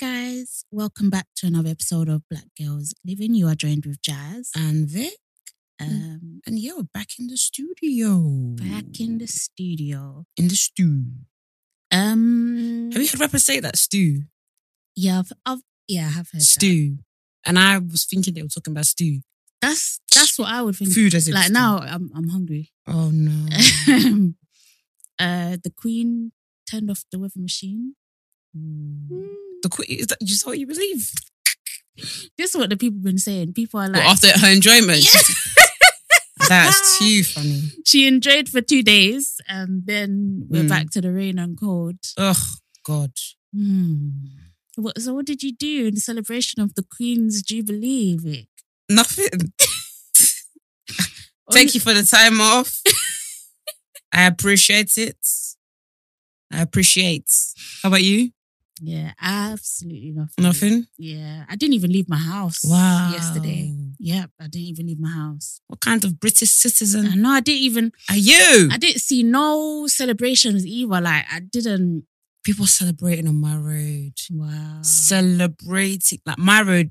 Guys, welcome back to another episode of Black Gals Livin'. You are joined with Jas. and Vic. Um, And yo, back in the studio. back in the studio. in the stew. Um, Have you heard rappers say that stew? yeah, I've, I've yeah, I have heard that. stew. And I was thinking they were talking about stew. That's that's what I would think. Food as like stew. now, I'm I'm hungry. Oh no. uh, the Queen turned off the weather machine. The qu- is that just what you believe? This is what the people been saying. People are like, Well, after her enjoyment. That's too funny. she enjoyed for two days, and then we're Mm. back to the rain and cold. Ugh, God. Hmm. What, so what did you do in celebration of the Queen's Jubilee, Vic? Nothing. Thank you for the time off. I appreciate it. I appreciate. How about you? Yeah, absolutely nothing. Nothing? Yeah, I didn't even leave my house Wow. yesterday. Yep, I didn't even leave my house. What kind of British citizen I know I didn't even, are you? I didn't see no celebrations either. Like, I didn't, People celebrating on my road. wow. Celebrating. Like my road,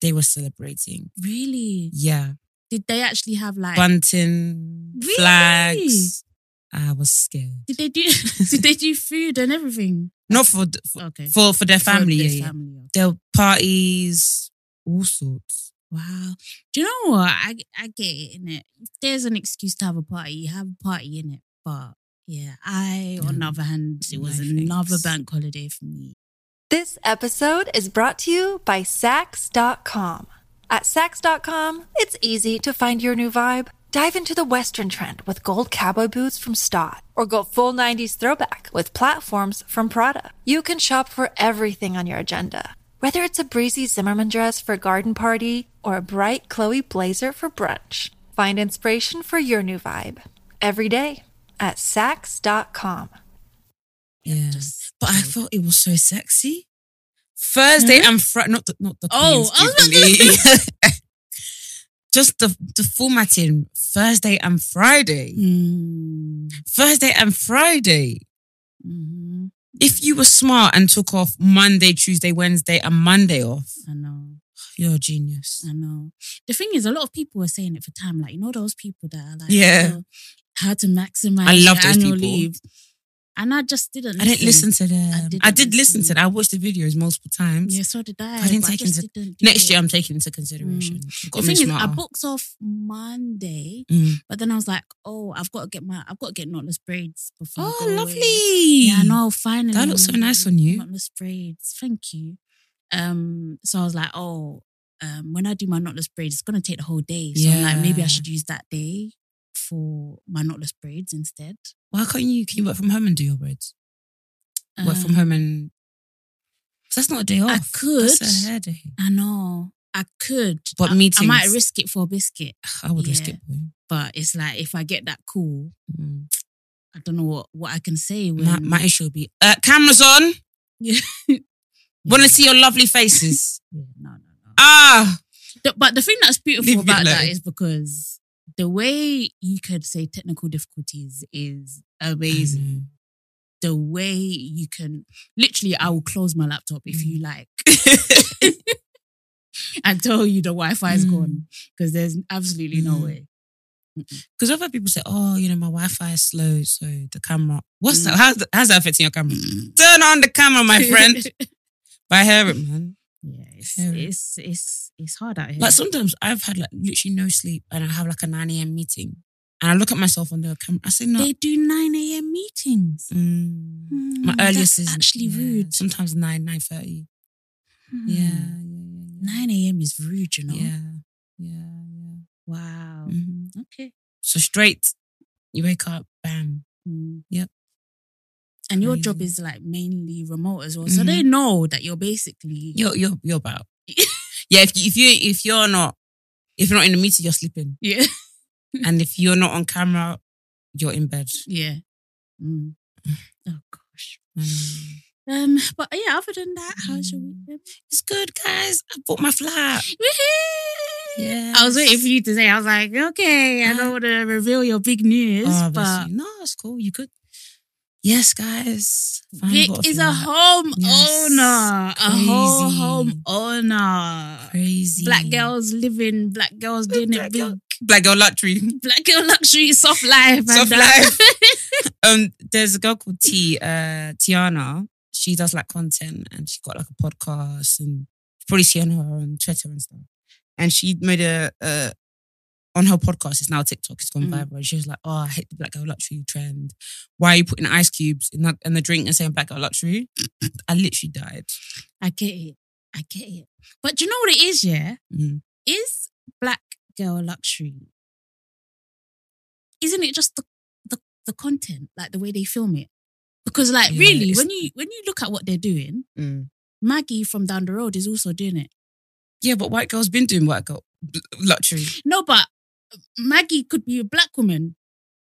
they were celebrating. really? Yeah. Did they actually have like, Bunting, Really? flags. I was scared. did they do, did they do food and everything? Not for, th- for, Okay. for, for their For family. their yeah, yeah. family, okay. There were parties, all sorts. Wow. Do you know what? I I get it in it. If there's an excuse to have a party, you have a party in it. But yeah, I on the other hand, it was No another thanks. bank holiday for me. This episode is brought to you by Saks.com. At Saks.com, it's easy to find your new vibe. Dive into the Western trend with gold cowboy boots from Staud, or go full 90s throwback with platforms from Prada. You can shop for everything on your agenda, whether it's a breezy Zimmermann dress for a garden party or a bright Chloe blazer for brunch. Find inspiration for your new vibe every day at Saks.com. Yeah. Just- but I thought it was so sexy. Thursday hmm? and Friday, not the, not the Oh, Queen's I was about to Jubilee. Just the, the formatting Thursday and Friday. Mm, Thursday and Friday. mhm. If you were smart and took off Monday, Tuesday, Wednesday, and Monday off, I know. you're a genius. I know. The thing is, a lot of people were saying it for time. Like, you know, those people that are like, Yeah. oh, how to maximize I love those annual people. leave. And I just didn't I didn't listen to them. I I, didn't did listen to them. I watched the videos multiple times. Yeah, so did I. I didn't take just into didn't Next it. year, I'm taking into consideration. Got The thing is, I booked off Monday, Mm. but then I was like, oh, I've got to get my, I've got to get knotless braids before. I Oh, go away. lovely. Yeah, I know. Finally, That looks so nice on you. Knotless braids. Thank you. Um, so I was like, oh, um, when I do my knotless braids, it's gonna take the whole day. So I'm like, maybe I should use that day for my knotless braids instead. Why can't you? Can you work from home and do your braids? work from Um, home and that's not a day off. I could. That's a hair day. I know. I could, But I, I might risk it for a biscuit. I would risk it. But it's like if I get that cool, Mm. I don't know what, what I can say. When, My, my issue would be uh, cameras on. yeah. Want to see your lovely faces. Yeah, no, no, no. ah, The- but the thing that's beautiful Leave about that is because the way you could say technical difficulties is amazing. The way you can literally, I will close my laptop if you like and tell you the Wi Fi is Mm. gone because there's absolutely no Mm. way. Because other people say, "Oh, you know, my Wi-Fi is slow, so the camera." What's Mm. that? How's, how's that affecting your camera? Turn on the camera, my friend. but I hear it, man. Yeah, it's, it's it's it's hard out here. Like sometimes I've had like literally no sleep, and I have like a nine a.m. meeting, and I look at myself on the camera. I say, "No." they do nine a.m. meetings. Mm. Hmm, My earliest is actually yeah, rude. Sometimes nine, nine thirty. Hmm. Yeah, yeah, yeah, nine a.m. is rude, you know. yeah, yeah, yeah. Wow. Mhm. Okay. So straight, you wake up, bam. Mm. Yep. And your job is like mainly remote as well, so Mhm. they know that you're basically You're you're you're about. yeah, if you, if you if you're not if you're not in the meeting, you're sleeping, yeah and if you're not on camera, you're in bed. yeah. Mm. Oh gosh. Mm. Um, but yeah, other than that, how's your Mm. weekend? It's good, guys. I bought my flat. Yeah. I was waiting for you to say. I was like, okay, I don't want to reveal your big news, Oh, but you. no, it's cool. You could. Yes, guys. Vic is a flat. home Yes. owner, a whole owner. crazy. Black girls living, black girls doing Black it big. girl- Black girl luxury. Black girl luxury, soft life, Soft life. um, there's a girl called T, uh, Tiana. She does like content and she got like a podcast and probably see on her on Twitter and stuff. And she made a uh, on her podcast. It's now TikTok. It's gone Mm. viral. And she was like, "Oh, I hate the black girl luxury trend. Why are you putting ice cubes in that in the drink and saying black girl luxury?" I literally died. I get it. I get it. But do you know what it is, yeah? Mm. Is black girl luxury, isn't it just the, the the content, like the way they film it? Because like Yeah, really, when you when you look at what they're doing, Mm. Maggie from down the road is also doing it. Yeah, but white girls been doing white girl luxury. No, but Maggie could be a black woman.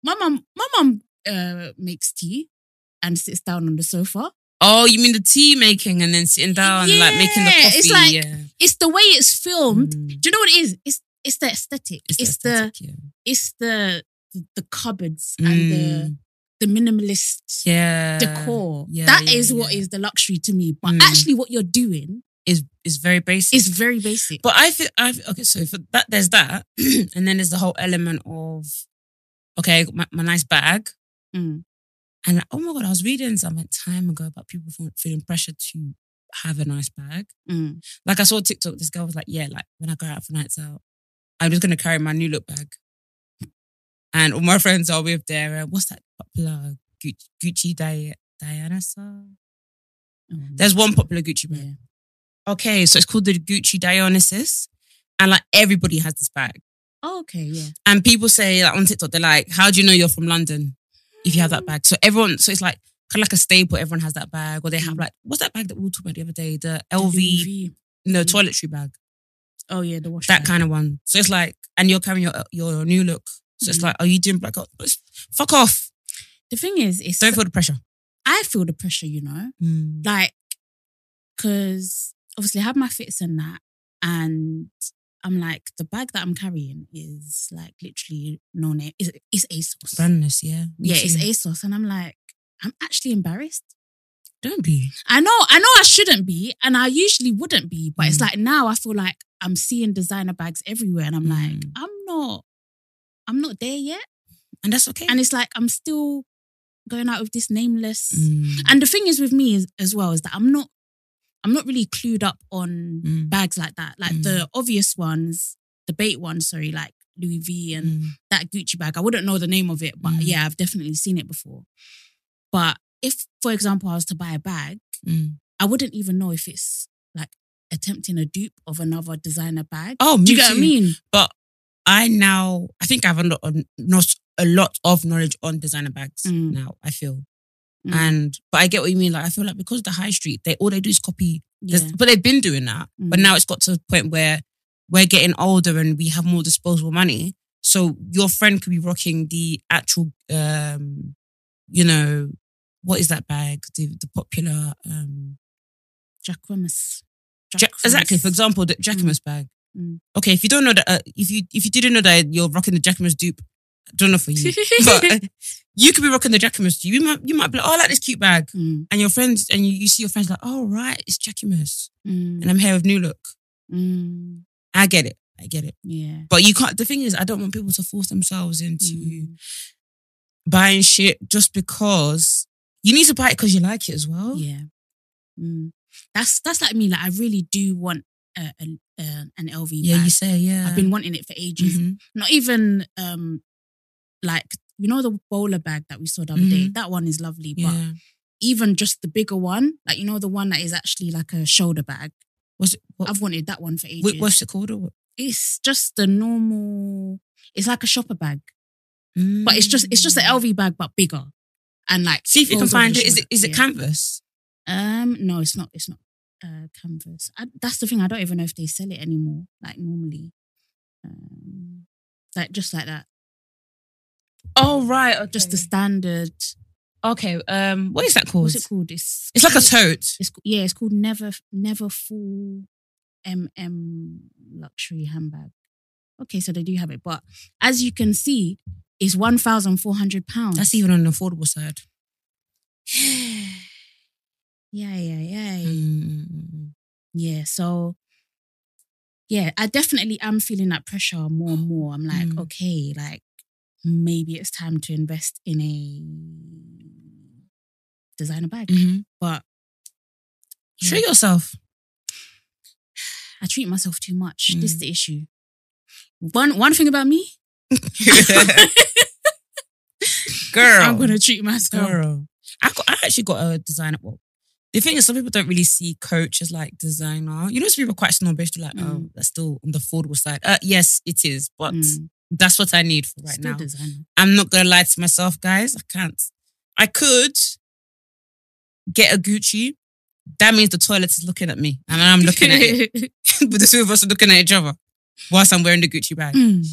My mom, my mum uh, makes tea and sits down on the sofa. Oh, you mean the tea making and then sitting down, like making the coffee? it's like- yeah. It's the way it's filmed. Mm. Do you know what it is? It's it's the aesthetic. It's, It's, the, aesthetic, yeah. it's the the cupboards and the Mm. the minimalist yeah. decor. Yeah, that yeah, is yeah. is the luxury to me. But Mm. actually, what you're doing is is very basic. It's very basic. but I feel I okay. So for that, there's that, and then there's the whole element of okay, my, my nice bag, Mm. and oh my god, I was reading something time ago about people feeling pressure to have a nice bag. Mm. Like I saw TikTok, this girl was like, yeah, like when I go out for nights out, I'm just gonna carry my new look bag, and all my friends are with their uh, what's that popular Gucci, Gucci Di- Diana? Mm. There's one popular Gucci bag. Yeah. Okay, so it's called the Gucci Dionysus. And like everybody has this bag. Oh, okay, yeah. And people say like on TikTok, they're like, How do you know you're from London if you have that bag? So everyone, so it's like kind of like a staple, everyone has that bag. Or they have Mm. like, what's that bag that we were talking about the other day? The LV, Louis no, Mm. toiletry bag. Oh yeah, the wash. That bag. kind of one. So it's like, and you're carrying your your new look. So it's Mhm. like, are you doing black? It's- Fuck off. The thing is, it's Don't feel the pressure. I feel the pressure. You know, Mm. like because obviously I have my fits and that, and I'm like the bag that I'm carrying is like literally no name. It's, it's ASOS. Brandness, yeah. Me yeah, it's. ASOS, and I'm like, I'm actually embarrassed. Don't be. I know, I know, I shouldn't be, and I usually wouldn't be, but it's Mm. like now I feel like I'm seeing designer bags everywhere, and I'm like, Mm. I'm not, I'm not there yet, And that's okay. and it's like I'm still going out with this nameless. Mm. And the thing is with me is, as well is that I'm not, I'm not really clued up on Mm. bags like that, like the obvious ones, the bait ones, sorry, like Louis V and Mm. that Gucci bag. I wouldn't know the name of it, but Mm. yeah, I've definitely seen it before. But if, for example, I was to buy a bag, Mm. I wouldn't even know if it's like attempting a dupe of another designer bag. Oh, Do you get what I mean? But I now, I think I have a lot, of, not a lot of knowledge on designer bags Mm. now. I feel, Mm. and but I get what you mean. Like I feel like because the high street, they all they do is copy. Yeah. But they've been doing that. But Mm. now it's got to the point where we're getting older and we have more disposable money. So your friend could be rocking the actual, um, you know, what is that bag? The, the popular, um, Jacquemus. Ja- exactly. For example, the Jacquemus bag. Mm. Okay, if you don't know that, uh, if you if you didn't know that you're rocking the Jacquemus dupe, I don't know for you, but uh, you could be rocking the Jacquemus. You might you might be like, oh, I like this cute bag, Mm, and your friends and you, you see your friends like, oh right, it's Jacquemus, mm, and I'm here with New Look. mm. I get it. I get it. Yeah. But you can't. The thing is, I don't want people to force themselves into Mm. buying shit just because you need to buy it because you like it as well. Yeah. Mm. That's that's like me. Like I really do want uh, an uh, an LV Yeah, bag. you say yeah. I've been wanting it for ages. Mhm. Not even um like you know the bowler bag that we saw the other day. That one is lovely, but Yeah. even just the bigger one, like you know the one that is actually like a shoulder bag. Was it? What, I've wanted that one for ages. wait, what's it called? Or what? it's just the normal. It's like a shopper bag, but it's just it's just an LV bag but bigger, and like See if you can find it. Is it it Yeah. canvas? Um, no, it's not. It's not uh, canvas. I, that's the thing. I don't even know if they sell it anymore. Like normally, um, like just like that. Oh right, okay. Just the standard. okay. Um, what is that called? What's it called? It's It's like a tote. It's yeah. It's called Never Neverfull MM luxury handbag. Okay, so they do have it, but as you can see, it's one thousand four hundred pounds. That's even on the affordable side. yeah, yeah, yeah. Mm. Yeah, so yeah, I definitely am feeling that pressure more and more. I'm like, Mm. okay, like maybe it's time to invest in a designer bag. Mhm. But yeah, Treat yourself. I treat myself too much. This is Mm. the issue. One one thing about me, Girl, I'm gonna treat myself. girl. I got, I actually got a designer. Well, the thing is, some people don't really see coach as like designer. You know, some people are quite snobbish. They're like, oh, Mm. that's still on the affordable side. Uh, yes, it is, but Mm, that's what I need for right still now. designer. I'm not gonna lie to myself, guys. I can't. I could get a Gucci. That means the toilet is looking at me, and I'm looking at it. but the two of us are looking at each other whilst I'm wearing the Gucci bag. Mm,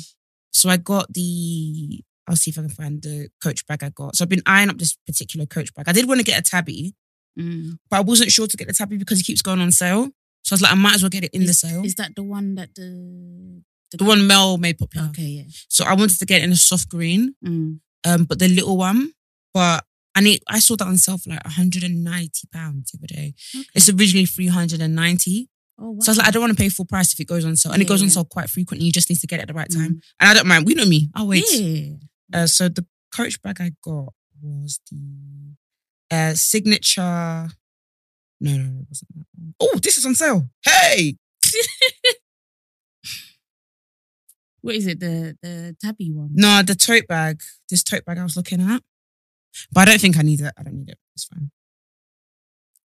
So I got the. I'll see if I can find the coach bag I got. So I've been eyeing up this particular coach bag. I did want to get a tabby, mm. but I wasn't sure to get the tabby because it keeps going on sale. So I was like, I might as well get it in the sale. Is that the one that the the one Mel made popular. Okay, yeah. So I wanted to get it in a soft green, Mm. um, but the little one. But I need. I saw that on sale for like 190 pounds the other day. Okay. It's originally 390. oh, wow. So I was like, I don't want to pay full price if it goes on sale, and it goes on sale quite frequently. You just need to get it at the right time, Mm. and I don't mind. We know me. I'll wait. Yeah. Uh, so the coach bag I got was the uh, signature. No, no, no, it wasn't that one. Oh, this is on sale. Hey, What is it? The the tabby one? no, the tote bag. This tote bag I was looking at, but I don't think I need it. I don't need it. It's fine.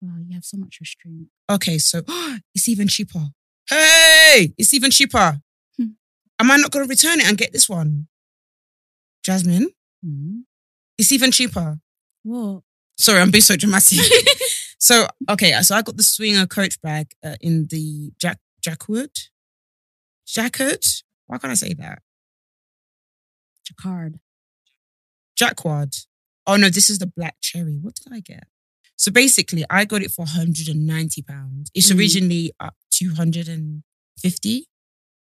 Wow, you have so much restraint. Okay, so it's even cheaper. Hey, it's even cheaper. Hmm. Am I not going to return it and get this one? Jasmine, Mm. it's even cheaper. What? Sorry, I'm being so dramatic. so, okay, so I got the Swinger coach bag uh, in the Jack Jackwood. Jacket? Why can't I say that? Jacquard. Jacquard. Oh no, this is the black cherry. What did I get? So basically, I got it for 190 pounds. It's Mm. originally up 250.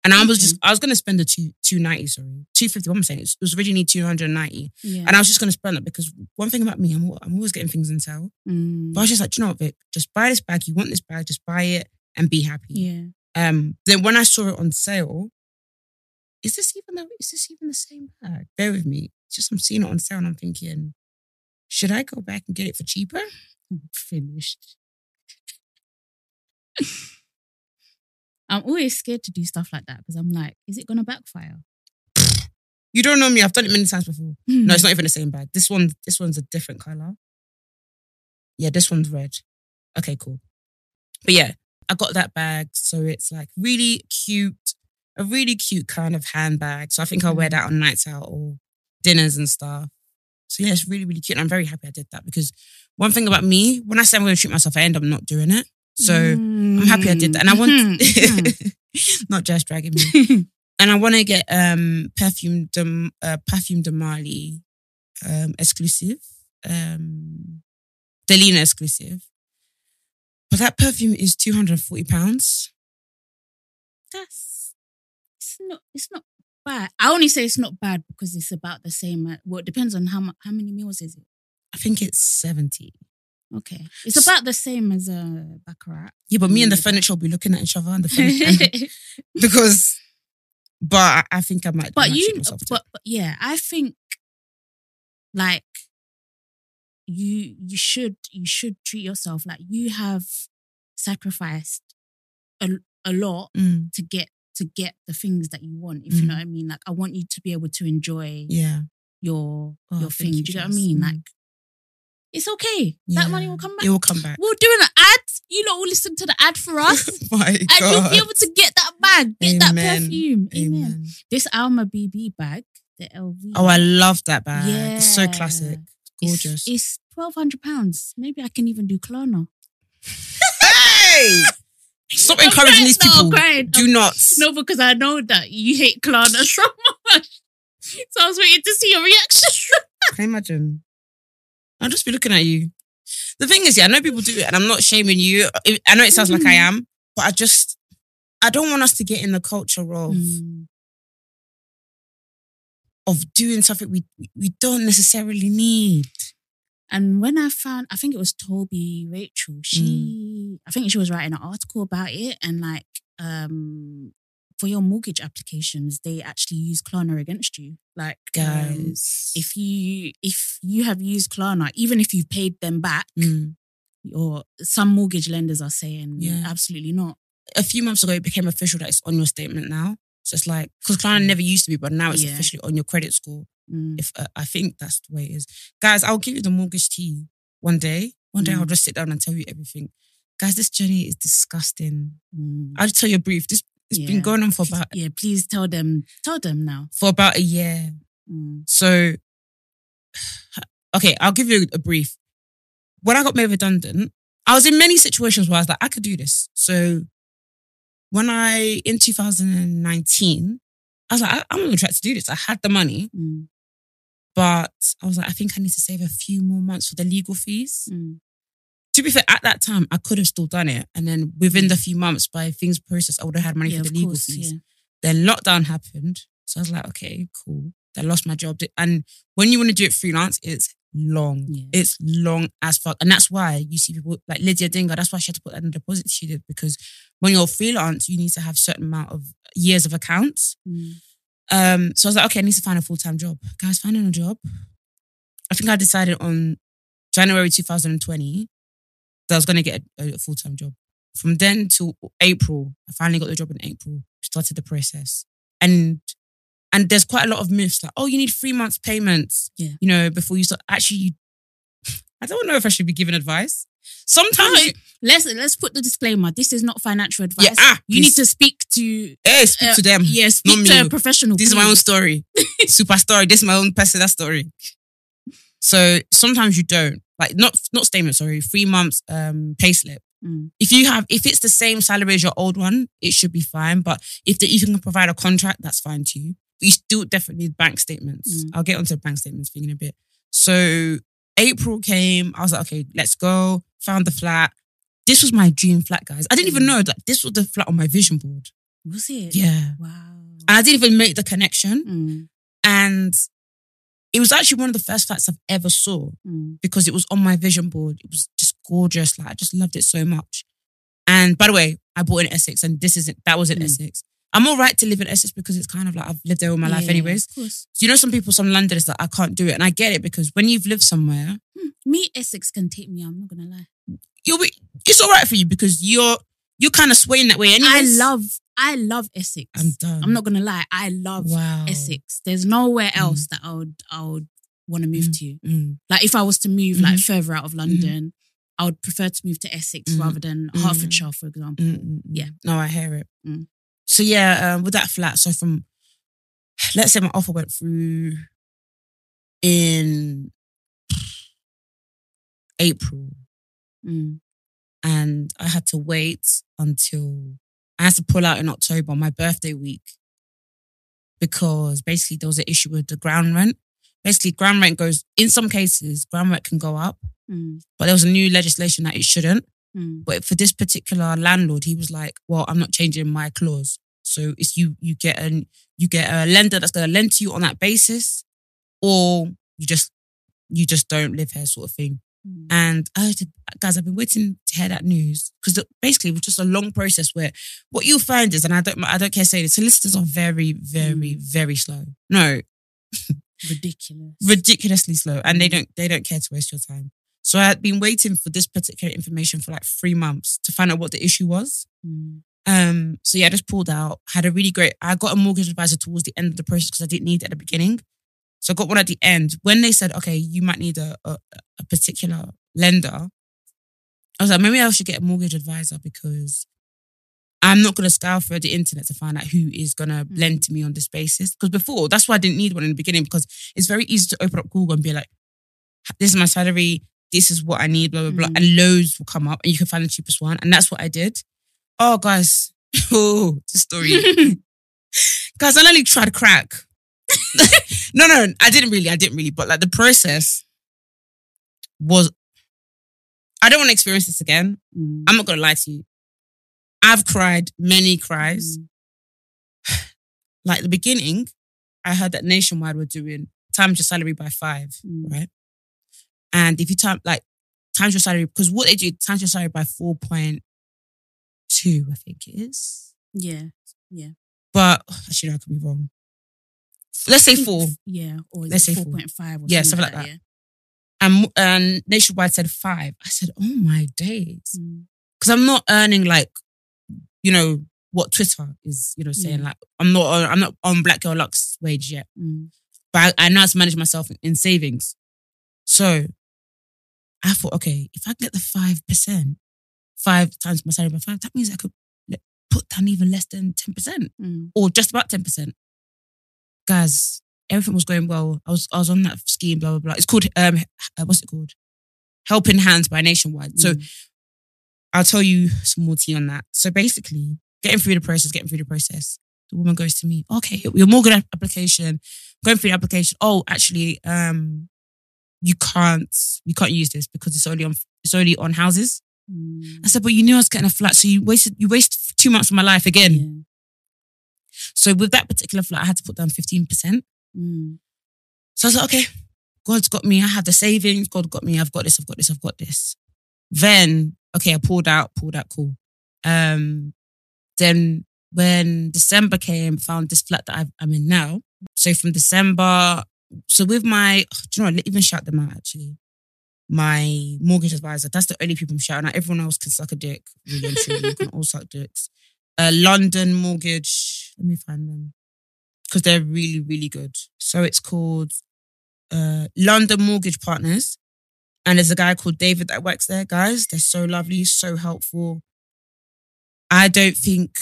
And I was Okay. just, I was gonna spend the two 290, sorry. 250, what am I saying? It was originally 290. Yeah. And I was just gonna spend it because one thing about me, I'm, I'm always getting things in sale. Mm. But I was just like, "Do you know what, Vic? Just buy this bag. You want this bag, just buy it and be happy. Yeah. Um, then when I saw it on sale, is this even the is this even the same bag? Bear with me. It's just I'm seeing it on sale and I'm thinking, should I go back and get it for cheaper? Finished. I'm always scared to do stuff like that because I'm like, is it gonna backfire? You don't know me. I've done it many times before. No, Mm. it's not even the same bag. This one, this one's a different color. Yeah, this one's red. Okay, cool. But yeah, I got that bag. So it's like really cute, a really cute kind of handbag. So I think I'll wear that on nights out or dinners and stuff. So yeah, it's really, really cute. And I'm very happy I did that because one thing about me, when I say I'm going to treat myself, I end up not doing it. So I'm happy I did that. And I want, Mhm. not just dragging me. and I want to get um perfume de uh, perfume de Marly um exclusive um Delina exclusive. But that perfume is two hundred and forty pounds. That's it's not it's not bad. I only say it's not bad because it's about the same. uh, Well, it depends on how mu- how many meals is it. I think it's seventy. Okay, it's about the same as a baccarat. Yeah, but me and the Mm. furniture will be looking at each other and the furniture, because but I, think I might. I But might you, treat myself to but, but yeah, I think like you you should you should treat yourself like you have sacrificed a, a lot. Mm, to get to get the things that you want. If you Mm. know what I mean, like I want you to be able to enjoy yeah, your Oh, your thing. you, Do you know what I mean? Mm. Like it's okay. That money will come back. It will come back. We're doing an ad. You lot will listen to the ad for us. My And God. you'll be able to get that bag, get that perfume. Amen. Amen. This Alma BB bag, the LV. Oh, I love that bag. Yeah. It's so Yeah. classic. It's- Gorgeous. It's twelve hundred pounds. Maybe I can even do Klarna. hey! Stop I'm encouraging these people. crying. Do not. No, because I know that you hate Klarna so much. So I was waiting to see your reaction. Can you imagine? I'll just be looking at you. The thing is, yeah, I know people do it, and I'm not shaming you. I- I know it sounds like I am, but I just, I don't want us to get in the culture of Mm. of doing something we we don't necessarily need. And when I found, I think it was Toby Rachel. She, I think she was writing an article about it, and like, um, for your mortgage applications, they actually use Klarna against you. Like, um, Guys, if you if you have used Klarna, even if you've paid them back, Mm. or some mortgage lenders are saying, Yeah. absolutely not. a few months ago, it became official that it's on your statement now. So it's like because Klarna never used to be, but now it's Yeah. officially on your credit score. Mm. If uh, I think that's the way it is, guys, I'll give you the mortgage tea one day. One day Mm. I'll just sit down and tell you everything. Guys, this journey is disgusting. Mm. I'll just tell you a brief. This it's Yeah. been going on for about Yeah, please tell them. Tell them now. for about a year. Mm. So, okay, I'll give you a brief. When I got made redundant, I was in many situations where I was like, I could do this. So, when I in 2019, I was like, I, I'm going to try to do this. I had the money, Mm. But I was like, I think I need to save a few more months for the legal fees. Mm. To be fair, at that time, I could have still done it, and then within the few months, by things processed, I would have had money Yeah, for the legal course, fees. yeah. Then lockdown happened. So I was like, okay, cool. I lost my job. And when you want to do it freelance, it's long. Yeah. It's long as fuck. And that's why you see people like Lydia Dinger. that's why she had to put that in the deposit she did. Because when you're freelance, you need to have certain amount of years of accounts. Mm. Um, so I was like, okay, I need to find a full-time job. Guys, finding a job. I think I decided on January 2020 that I was gonna get a, a full-time job. From then till April, I finally got the job in April, started the process. And and there's quite a lot of myths like, oh, you need three months payments, Yeah. you know, before you start. Actually, you, I don't know if I should be giving advice. Sometimes, Let's let's put the disclaimer. This is not financial advice. yeah, ah, you need to speak to hey, speak uh, to them. Yeah, speak not to me. a professional. This is my own story. Super story. This is my own personal story. So sometimes you don't. Like not not statement, sorry, three months um pay slip. Mm. If you have if it's the same salary as your old one, it should be fine. But if the, you can provide a contract, that's fine too. But you still definitely need bank statements. Mm. I'll get onto the bank statements thing in a bit. So April came, I was like, okay, let's go. Found the flat. This was my dream flat, guys. I didn't even Mm. know that this was the flat on my vision board. Was it? Yeah. Wow. And I didn't even make the connection. Mm, And it was actually one of the first flats I've ever saw mm, because it was on my vision board. It was just gorgeous. Like I just loved it so much. And by the way, I bought in Essex and this isn't, that was in Mm. Essex. I'm all right to live in Essex because it's kind of like I've lived there all my life anyways. Of course. So you know, some people, some Londoners that I can't do it. And I get it because when you've lived somewhere, Hmm, Me, Essex can take me. I'm not gonna lie. you'll be, it's all right for you because you're, you're kind of swaying that way I love, I love Essex. I'm done. I'm not gonna lie. I love Wow. Essex. There's nowhere else that I would, I would want to move to. Mm. Like if I was to move like further out of London, I would prefer to move to Essex Mhm. rather than Mhm. Hertfordshire, for example. Mm, mm, mm. Yeah. No, I hear it. So yeah, um, with that flat, so from let's say my offer went through in April, Mm. and I had to wait until I had to pull out in October, my birthday week, because basically there was an issue with the ground rent. Basically, ground rent goes in some cases, ground rent can go up, Mm. but there was a new legislation that it shouldn't. Mm. But for this particular landlord, he was like, "Well, I'm not changing my clause. So it's you. You get an you get a lender that's going to lend to you on that basis, or you just you just don't live here, sort of thing." Mm. And I heard, guys, I've been waiting to hear that news because basically it was just a long process where what you'll find is, and I don't, I don't care saying it, solicitors are very, very, Mm. very slow. No, Ridiculous. ridiculously slow, and Mm. they don't, they don't care to waste your time. So I had been waiting for this particular information for like three months to find out what the issue was. Mm. Um, so yeah, I just pulled out, had a really great, I got a mortgage advisor towards the end of the process because I didn't need it at the beginning. So I got one at the end. When they said, okay, you might need a, a, a particular lender, I was like, maybe I should get a mortgage advisor because I'm not going to scour through the internet to find out who is going to Mm. lend to me on this basis. Because before, that's why I didn't need one in the beginning because it's very easy to open up Google and be like, this is my salary, this is what I need, blah, blah, blah. Mm. And loads will come up and you can find the cheapest one. And that's what I did. Oh, guys. Oh, the story. guys, I nearly tried crack. no, no, I didn't really. I didn't really. But like the process was, I don't want to experience this again. Mm. I'm not going to lie to you. I've cried many cries. Mm. Like the beginning, I heard that Nationwide were doing times your salary by five, Mm. right? And if you time like times your salary, because what they do, times your salary by 4.2, I think it is. Yeah. Yeah. But actually, no, I could be wrong. Let's say four. Yeah. Or Let's say four. 4.5 or Yeah, something like Yeah. And, and Nationwide said five. I said, oh my days. Mm. Because I'm not earning like, you know, what Twitter is, you know, saying. Yeah. Like, I'm not on, I'm not on Black Girl Lux wage yet. Mm. But I, I to manage myself in savings. So I thought, okay, if I can get the 5%, five times my salary by five, that means I could put down even less than 10% Mm. or just about 10%. Guys, everything was going well. I was I was on that scheme, blah, blah, blah. It's called, um, what's it called? Helping Hands by Nationwide. So Mm. I'll tell you some more tea on that. So basically, getting through the process, getting through the process. The woman goes to me, okay, your mortgage app- application, going through the application. Oh, actually, um, you can't, you can't use this because it's only on, it's only on houses. Mm. I said, but you knew I was getting a flat, so you wasted, you wasted two months of my life again. Yeah. So with that particular flat, I had to put down fifteen percent. Mm. So I was like, okay, God's got me. I have the savings. God got me. I've got this. I've got this. I've got this. Then, okay, I pulled out, pulled out, cool. Um, then when December came, found this flat that I've, I'm in now. So from December, so with my, do you know, what, even shout them out actually. My mortgage advisor, that's the only people I'm shouting out. Everyone else can suck a dick. Really and truly, you can all suck dicks. Uh, London Mortgage, let me find them because they're really, really good. So it's called uh, London Mortgage Partners. And there's a guy called David that works there. Guys, they're so lovely, so helpful. I don't think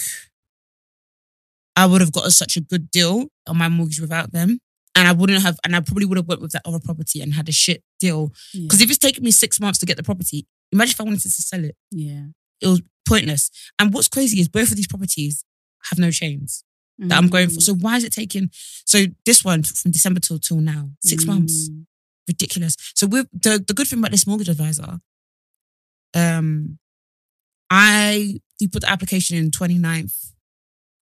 I would have gotten such a good deal on my mortgage without them. And I wouldn't have, and I probably would have went with that other property and had a shit deal. Yeah. Because if it's taken me six months to get the property, imagine if I wanted to sell it. yeah. It was pointless. And what's crazy is both of these properties have no chains that I'm going for. Mm. So why is it taking? So this one from December till till now, six months, Mm. ridiculous. So with the the good thing about this mortgage advisor, um, I you put the application in 29th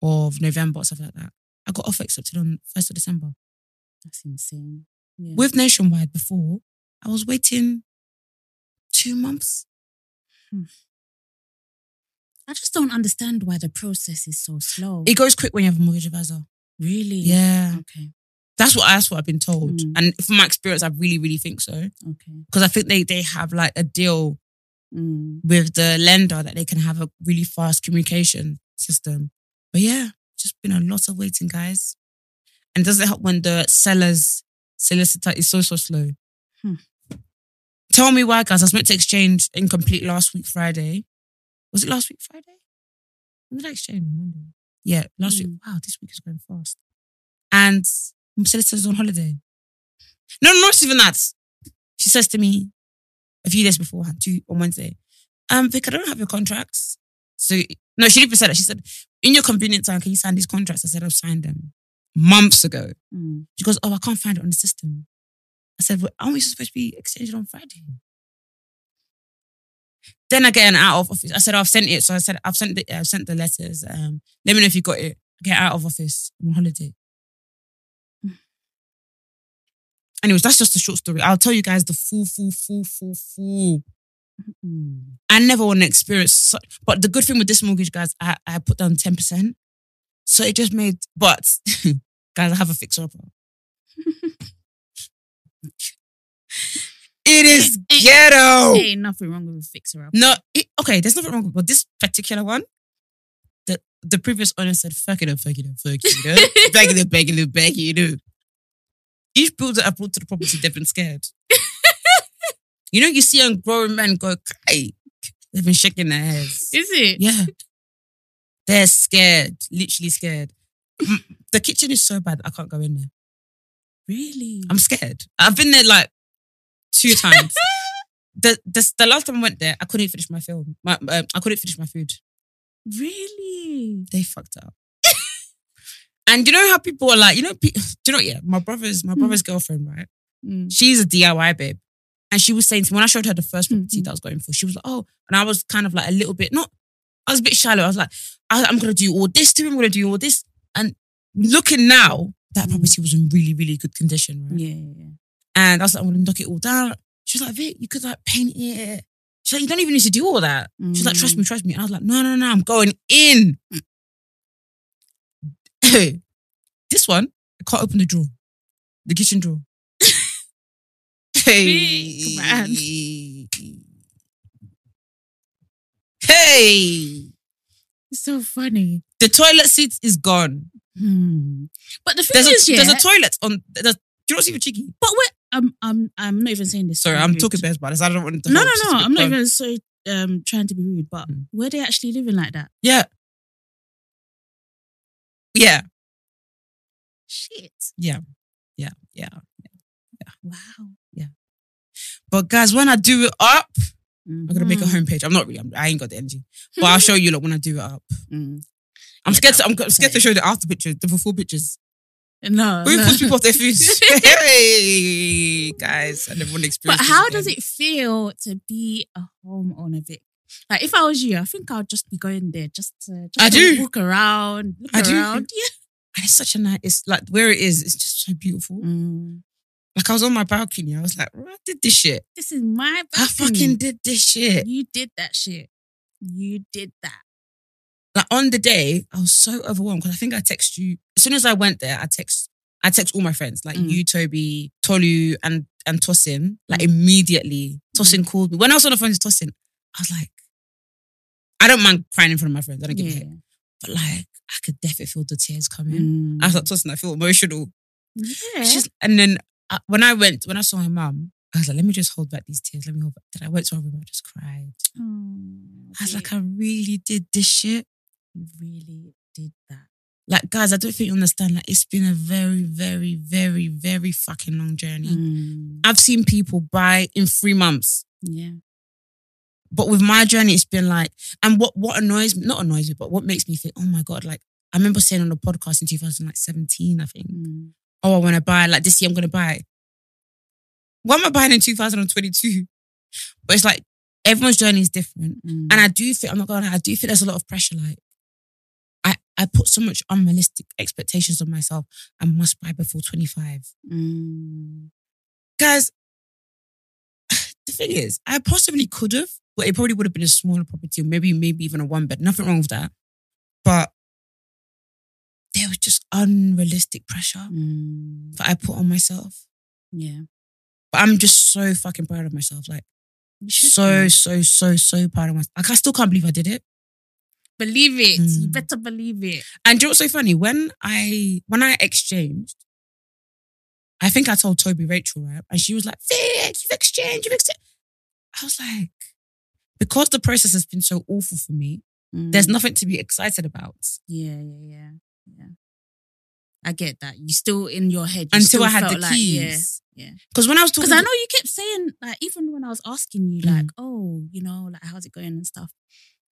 of November or something like that. I got offer accepted on first of December. That's insane. Yeah. With Nationwide before, I was waiting two months. I just don't understand why the process is so slow. It goes quick when you have a mortgage advisor. really? Yeah, Okay. that's what that's what I've been told, Mm. and from my experience, I really really think so Okay. because I think they they have like a deal Mm. with the lender that they can have a really fast communication system. But yeah, just been a lot of waiting, guys. And does it help when the seller's solicitor is so, so slow? Hmm. Tell me why, guys. I was meant to exchange incomplete last week, Friday. Was it last week, Friday? When did I exchange? On Monday. Yeah, last week. Wow, this week is going fast. And my solicitor's on holiday. No, no not even that. She says to me, a few days beforehand, two on Wednesday. Um, Vic, I don't have your contracts. So no, she didn't even say that. She said, in your convenient time, can you sign these contracts? I said, I've signed them months ago. Mm. She goes, Oh, I can't find it on the system. I said, well, aren't we supposed to be exchanging on Friday? Then I get an out of office. I said, I've sent it. So I said, I've sent the I've sent the letters. Um, let me know if you got it. I get out of office. I'm on holiday. Anyways, that's just a short story. I'll tell you guys the full, full, full, full, full. Mm. I never want to experience such. But the good thing with this mortgage, guys, I, I put down 10%. So it just made, but guys, I have a fixer upper. it is ghetto. Ain't nothing wrong with a fixer up. No, it, okay, there's nothing wrong with but this particular one. The the previous owner said, fuck it up, fuck it up, fuck it up. beg it up, beg it up, beg it up. Each builder I brought to the property, they've been scared. you know, you see a grown men go, hey, they've been shaking their heads. Is it? Yeah. They're scared, literally scared. Mm, The kitchen is so bad, I can't go in there. Really? I'm scared. I've been there like two times. the, the the last time I went there, I couldn't finish my film. My, um, I couldn't finish my food. really? They fucked up. and you know how people are like, you know, pe- do you know? what, Yeah, my brother's my brother's girlfriend, right? Mm. She's a DIY babe, and she was saying to me when I showed her the first property Mhm. that I was going for, she was like, "Oh," and I was kind of like a little bit not. I was a bit shallow. I was like, I, "I'm gonna do all this to him. I'm gonna do all this." And looking now, that Mm. property was in really, really good condition, right? Yeah, yeah, yeah. And I was like, I'm gonna knock it all down. She was like, Vic, you could like paint it. She's like, you don't even need to do all that. She's like, trust me, trust me. And I was like, no, no, no, I'm going in. this one, I can't open the drawer, the kitchen drawer. hey, man. Hey, It's so funny. the toilet seat is gone. Hmm. But the thing There's is, a, yeah, there's a toilet on. There's, do you not see the cheeky? but we're, I'm, I'm, I'm not even saying this. Sorry, I'm rude. talking bad about this. I don't want to. No, no, no. I'm not even so um trying to be rude, but Mm. were they actually living like that? Yeah. Yeah. Shit. Yeah. Yeah. Yeah. Wow. Yeah. But guys, when I do it up, I'm I'm gonna make a homepage. I'm not really. I'm, I ain't got the energy, but I'll show you. Like when I do it up, Mm. I'm Yeah, scared. To, I'm scared to show the after pictures, the before pictures. No. we no. puts people off their feet. hey, guys, I never want to But experience. this how does it feel to be a homeowner, Vic? Like if I was you, I think I'd just be going there just to, just I do. walk around, look I do. Yeah. And it's such a nice. It's like where it is. It's just so beautiful. Mm. Like I was on my balcony. I was like, I did this shit. This is my balcony. I fucking did this shit. You did that shit. You did that. like on the day, I was so overwhelmed because I think I text you as soon as I went there. I text, I text all my friends like Mm. you, Toby, Tolu, and and Tosin. Like Mm. immediately, Tosin called me when I was on the phone to Tosin. I was like, I don't mind crying in front of my friends. I don't give a Yeah. shit. But like, I could definitely feel the tears coming. Mm. I was like, Tosin, I feel emotional. yeah. She's, and then uh, when I went, when I saw my mum, I was like, let me just hold back these tears. Let me hold back. Then I went to her room. I just cried. Oh, I was like, I really did this shit. you really did that. Like, guys, I don't think you understand. Like, it's been a very, very, very, very fucking long journey. Mm. I've seen people buy in three months, Yeah. but with my journey, it's been like, and what what annoys me, not annoys me, but what makes me think, oh my god, like I remember saying on the podcast in 2017, I think, Mm. Oh, I want to buy like this year, I'm gonna buy. What am I buying in 2022? But it's like everyone's journey is different. Mm. And I do think, I'm not gonna lie, I do think there's a lot of pressure. Like, I, I put so much unrealistic expectations on myself. I must buy before 25. Mm. Guys, the thing is, I possibly could have, but it probably would have been a smaller property, or maybe, maybe even a one bed. Nothing wrong with that. But there was just unrealistic pressure Mm. that I put on myself. Yeah. But I'm just so fucking proud of myself. Like, so, be. so, so, so proud of myself. Like, I still can't believe I did it. believe it. You Mm. better believe it. And do you know what's so funny? When I when I exchanged, I think I told Toby Rachel, right? And she was like, Vic, you've exchanged, you've exchanged. I was like, because the process has been so awful for me, there's Mm. nothing to be excited about. Yeah, yeah, yeah, yeah. I get that. You still in your head you Until I had the like, keys. Yeah, yeah. Because when I was talking Because I know you kept saying like even when I was asking you Mm. like, oh, you know, like how's it going and stuff.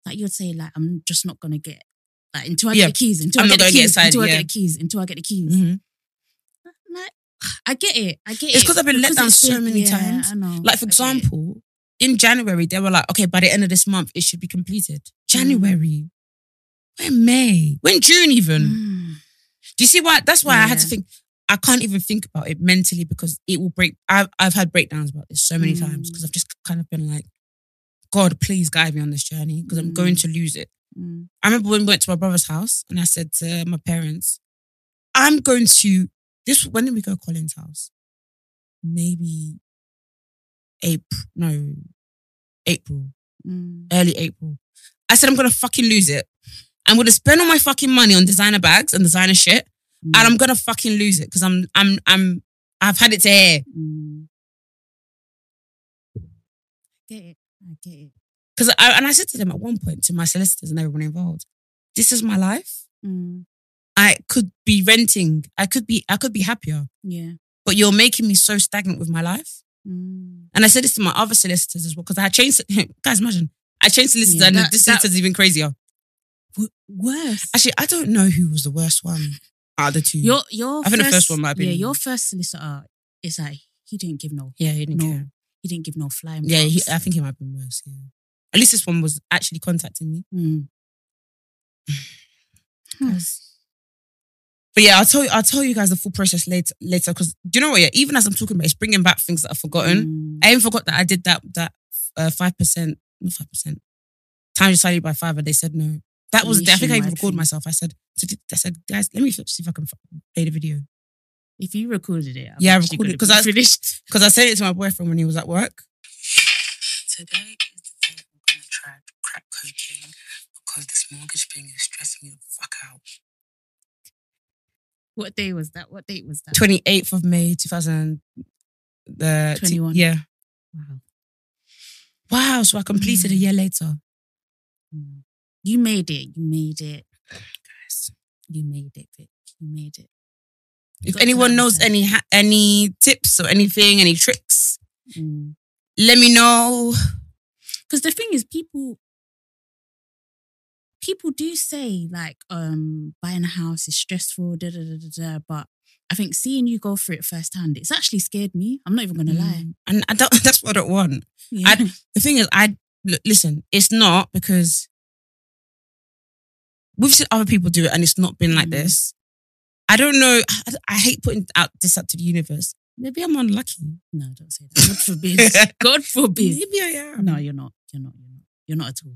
Like you'd say like I'm just not gonna get like until I Yeah. get the keys, until I'm I get the get keys, excited, until I get the keys, until I get the keys. Mhm. Like I get it. I get it. It's 'cause I've been let down so many yeah, times. I know. like for I example, in January, they were like, okay, by the end of this month, it should be completed. Mm. January. We're in May. We're June even. Mm. Do you see why? That's why I had to think. I can't even think about it mentally because it will break. I've I've had breakdowns about this so many Mm. times because I've just kind of been like, God, please guide me on this journey because I'm Mm. going to lose it. Mm. I remember when we went to my brother's house and I said to my parents, I'm going to this when did we go to Colin's house? Maybe April, no, April, Mm. early April. I said I'm gonna fucking lose it. I'm gonna spend all my fucking money on designer bags and designer shit, Mm. and I'm gonna fucking lose it because I'm I'm I'm I've had it to here. Mm. Get it. I get it. Because I and I said to them at one point to my solicitors and everyone involved, this is my life. Mm. I could be renting. I could be I could be happier. Yeah. but you're making me so stagnant with my life. Mm. And I said this to my other solicitors as well, because I changed, guys, imagine, I changed solicitors Yeah, and that- this that- solicitor's even crazier. W- worse. Actually, I don't know who was the worst one out of the two. your your I think the first one might have Yeah, your first solicitor is like he didn't give no yeah, he didn't no care. he didn't give no flying. Yeah, he. I think he might be worse. Yeah. At least this one was actually contacting me. Mm. Hmm. But yeah, I'll tell you, I'll tell you guys the full process later. Later, because do you know what? Yeah, even as I'm talking about, it, it's bringing back things that I've forgotten. Mm. I even forgot that I did that that uh, five percent, not five percent, time decided by five, and they said no. That was the day. I think I even Nationwide recorded myself. I said, I said, guys, let me see if I can f- play the video If you recorded it, I'm Yeah, I recorded it, gonna 'cause be I- finished. because I sent it to my boyfriend when he was at work. Today is the day I'm gonna try crack cocaine because this mortgage thing is stressing me the fuck out. What day was that? What date was that? Twenty eighth of May, two thousand. The 21. yeah. Wow. Wow. So I completed a year later. Mm. You made it. You made it. Guys, you made it, Vic. You made it. If anyone knows any ha- any tips or anything, any tricks, Mm. let me know. Because the thing is, people people do say like um buying a house is stressful, da da da da da. But I think seeing you go through it firsthand, it's actually scared me. I'm not even gonna lie. Mm. and I don't. That's what I don't want. Yeah. I, the thing is, I look, listen. It's not because we've seen other people do it, and it's not been like Mm. this. I don't know. I, I hate putting out this out to the universe. Maybe I'm unlucky. no, don't say that. God forbid. God forbid. Maybe I am. No, you're not. You're not. You're not. You're not at all.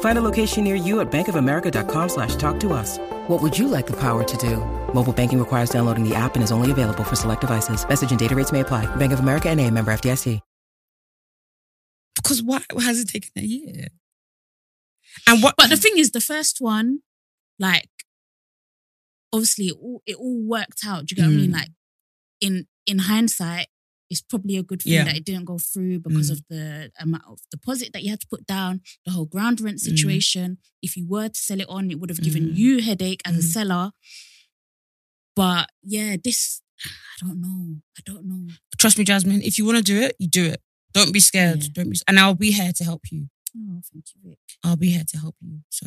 Find a location near you at bankofamerica.com slash talk to us. What would you like the power to do? Mobile banking requires downloading the app and is only available for select devices. Message and data rates may apply. Bank of America and a member FDIC. Because why has it taken a year? And what? But the thing is, the first one, like, obviously, it all, it all worked out. Do you get what I mean? Mm. Like, in in hindsight, it's probably a good thing Yeah. that it didn't go through because Mm. of the amount of deposit that you had to put down, the whole ground rent Mm. situation. If you were to sell it on, it would have given Mm. you headache as a Mm. seller. But yeah, this I don't know. I don't know. trust me, Jasmine. If you want to do it, you do it. Don't be scared. Yeah. Don't be. And I'll be here to help you. Oh, thank you, Vic. I'll be here to help you. So,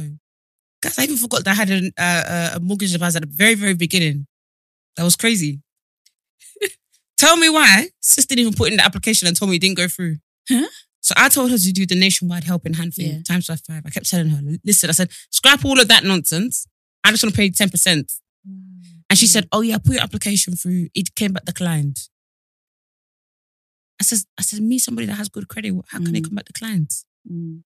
guys, I even forgot that I had an, uh, a mortgage advisor at the very, very beginning. That was crazy. Tell me why. Sis didn't even put in the application and told me it didn't go through. Huh? So I told her to do the nationwide help in hand thing Yeah. times by five. I kept telling her, listen, I said, scrap all of that nonsense. I just want to pay 10%. And she Yeah. said, oh yeah, put your application through. It came back declined. I said, I said, me, somebody that has good credit, how can it Mm. come back declined? Mm.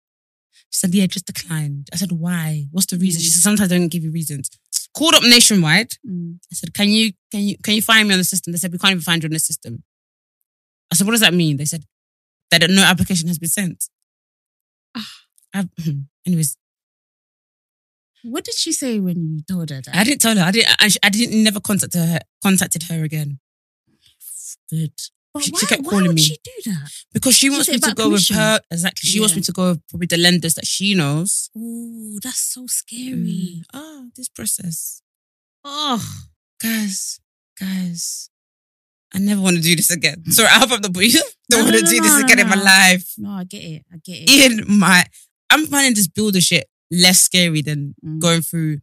She said, yeah, just declined. I said, why? What's the reason? She Mm. said, sometimes they don't give you reasons. Called up nationwide. Mm. I said, can you, can you, can you find me on the system? They said, we can't even find you on the system. I said, what does that mean? They said, that no application has been sent. Ah. I've, anyways, What did she say when you told her that? I didn't tell her. I didn't. I, I didn't. Never contacted her. Contacted her again Good. But She- why, she kept why calling would me. she do that? because she wants it me to about go with her. Exactly. She wants Yeah. me to go with probably the lenders that she knows. Oh, that's so scary. Ah, this process, Oh, guys, guys. I never want to do this again. Sorry, I hope I'm not. Don't No, want to no, do no, this no, again in my no. life. no, I get it. I get it. In my, I'm finding this builder shit less scary than Mm. going through.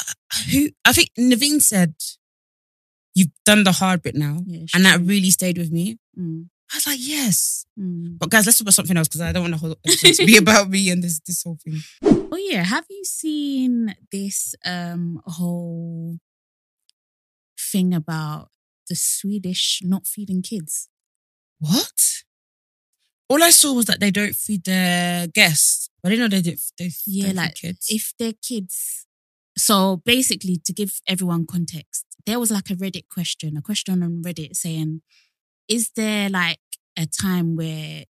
uh, Who I think Naveen said, "You've done the hard bit now," Yeah, and that really stayed with me. Mm, I was like, "Yes." mm. But guys, let's talk about something else because I don't want the whole episode to be about me and this this whole thing. Oh yeah, have you seen this um whole thing about the Swedish not feeding kids? What? All I saw was that they don't feed their guests. But I didn't know they did. They Yeah, like kids. if their kids. So basically, to give everyone context, there was like a Reddit question, a question on Reddit saying, "Is there like a time where,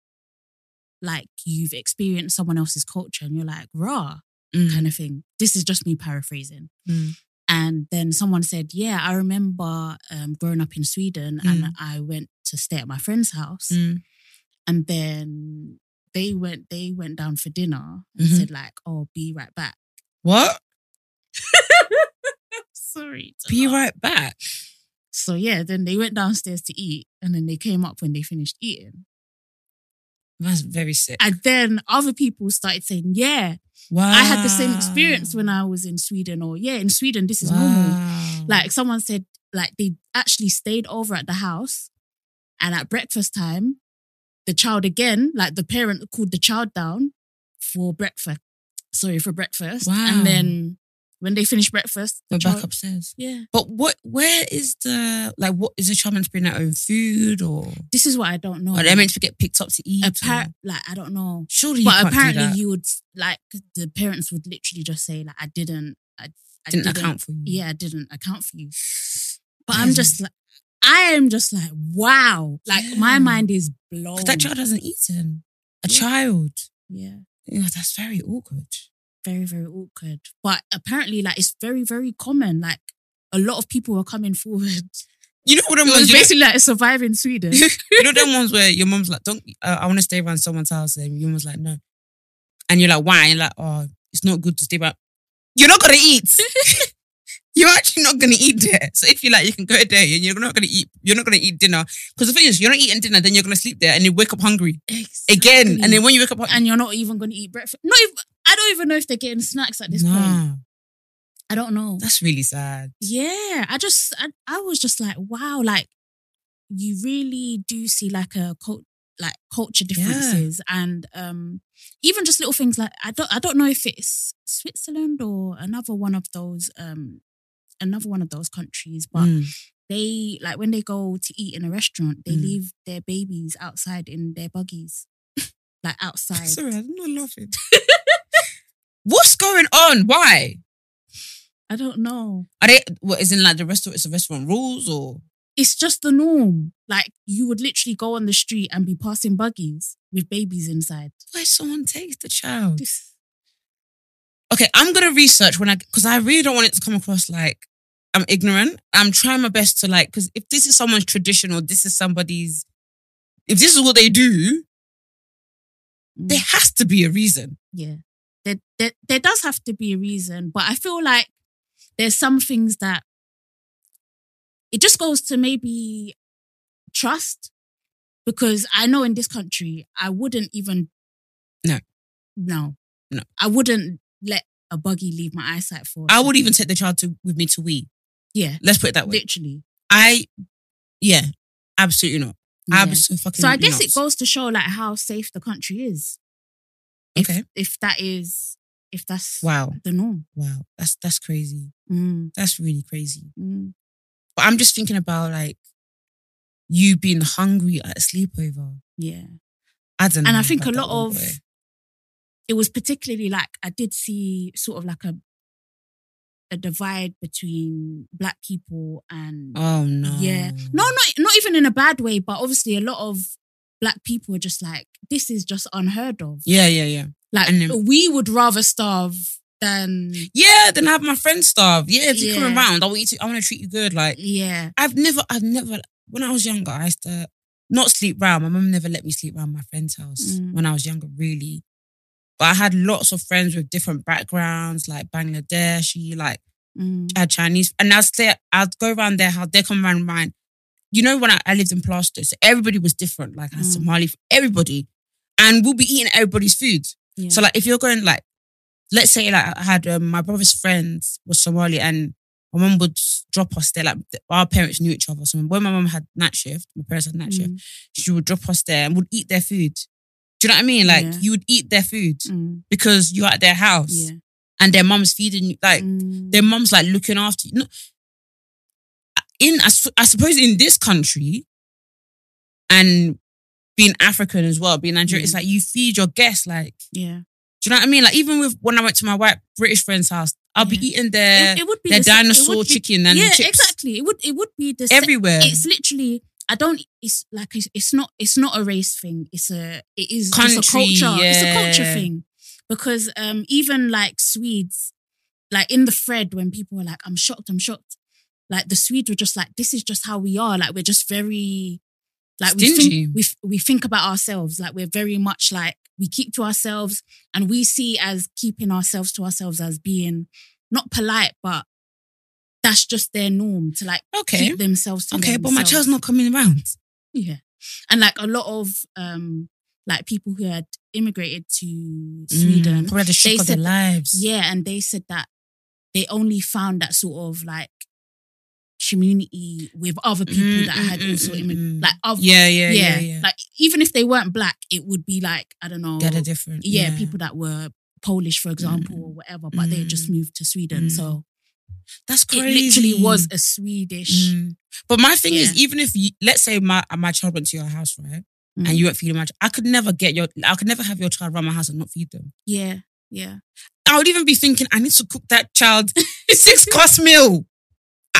like, you've experienced someone else's culture and you're like, raw Mm. kind of thing?" This is just me paraphrasing. Mm. And then someone said, "Yeah, I remember um, growing up in Sweden, and I went to stay at my friend's house, Mm. and then." They went. They went down for dinner and Mhm. said like, "Oh, be right back." What? Be right back. So yeah, then they went downstairs to eat, and then they came up when they finished eating. That's very sick. And then other people started saying, "Yeah, wow. I had the same experience when I was in Sweden," or "Yeah, in Sweden this is normal." Like someone said, like they actually stayed over at the house, and at breakfast time, the child again, like the parent called the child down for breakfast. Sorry for breakfast, Wow. and then when they finish breakfast, we're back child, upstairs. yeah. But what? Where is the like? What is the child meant to bring their own food or? This is what I don't know. Are they meant to get picked up to eat? Appar- like I don't know. Surely, but apparently you would like the parents would literally just say like I didn't I, I didn't, account for you. yeah I didn't account for you but I'm just like I am just like wow like my mind is blown that child hasn't eaten. A Yeah. child. yeah Yeah, that's very awkward. Very very awkward but apparently like it's very very common like a lot of people are coming forward You know what I'm was basically like surviving Sweden you know them ones where your mom's like, "Don't, uh, I want to stay around someone's house," and your mom's like, "No," and you're like, "Why?" And you're like, "Oh, it's not good to stay around." You're not gonna eat. you're actually not gonna eat there. So if you like, you can go there, and you're not gonna eat. You're not gonna eat dinner because the thing is, you're not eating dinner. Then you're gonna sleep there, and you wake up hungry again. And then when you wake up, and you're not even going to eat breakfast not even I don't even know if they're getting snacks at this point I don't know that's really sad. Yeah, I just I, I was just like, wow, like you really do see like a cult like culture differences and um even just little things like I don't I don't know if it's Switzerland or another one of those um another one of those countries, but Mm. they like when they go to eat in a restaurant, they Mm. leave their babies outside in their buggies. like outside. Sorry, I'm not laughing. What's going on? Why I don't know. are they? What is in like the restaurant? It's the restaurant rules or? It's just the norm. Like you would literally go on the street and be passing buggies with babies inside. Why someone takes the child? This okay, I'm gonna research when I because I really don't want it to come across like I'm ignorant. I'm trying my best to like because if this is someone's tradition or this is somebody's, if this is what they do, Mm. there has to be a reason. Yeah. There, there, there does have to be a reason, but I feel like there's some things that it just goes to maybe trust because I know in this country, I wouldn't even. No. No. No. I wouldn't let a buggy leave my eyesight for. I would even take the child to with me to wee. Yeah. Let's put it that way. Literally. I, yeah, absolutely not. Yeah. Absolutely fucking. So I guess not. it goes to show like how safe the country is. If, Okay. If that is, if that's Wow, the norm. wow, that's that's crazy. Mm, That's really crazy. mm. But I'm just thinking about like you being hungry at a sleepover. Yeah. I don't know. and I think a lot of boy. it was particularly like I did see sort of like a a divide between black people and Oh no. yeah no not not even in a bad way but obviously a lot of black people are just like this is just unheard of Yeah, yeah, yeah. like then- we would rather starve than Yeah, than have my friends starve. Yeah, if you come around, I want you to. I want to treat you good. Like yeah. I've never, I've never. When I was younger, I used to not sleep round. My mum never let me sleep round my friend's house Mm. when I was younger, really. But I had lots of friends with different backgrounds, like Bangladeshi, like Mm. I had Chinese, and I'd stay. I'd go around their house. They come around mine. You know, when I, I lived in Plaistow, so everybody was different. Like I had Mm. Somali, everybody, and we'll be eating everybody's food. Yeah. So like if you're going like, let's say like I had um, my brother's friends was Somali and my mum would drop us there. Like our parents knew each other. So when my mum had night shift, my parents had night shift, Mm. she would drop us there and would eat their food. Do you know what I mean? Like Yeah. you would eat their food Mm. because you're at their house Yeah. and their mum's feeding you. Like Mm. their mum's like looking after you. No, in I, I suppose in this country and being African as well, being Nigerian, Yeah. it's like you feed your guests. Like yeah. do you know what I mean? Like even with when I went to my white British friend's house, I'll be eating their It, it would be their the dinosaur be- chicken and yeah, chips exactly. It would it would be the everywhere. It's literally. I don't. It's like it's, it's not. It's not a race thing. It's a. It is just a Country, culture. It's a culture thing because um even like Swedes, like in the thread when people were like, "I'm shocked. I'm shocked." Like the Swedes were just like, "This is just how we are." Like we're just very, like we think we we think about ourselves. Like we're very much like we keep to ourselves, and we see as keeping ourselves to ourselves as being not polite, but that's just their norm to like okay, keep themselves to okay, but my child's not coming around. Yeah. And like a lot of um like people who had immigrated to Sweden. Mm, probably the shock they of their lives. Yeah, and they said that they only found that sort of like community with other people Mm, that mm, had mm, also mm, immigrated. mm. Like other, yeah, yeah, yeah, yeah. Like even if they weren't black, it would be like, I don't know. They're different. yeah, people that were Polish, for example, Mm. or whatever, but they had just moved to Sweden. So That's it literally was a Swedish. But my thing is, even if you, let's say my my child went to your house, right, and you weren't feeding my, child, I could never get your, I could never have your child around my house and not feed them. Yeah, yeah. I would even be thinking, I need to cook that child six course meal.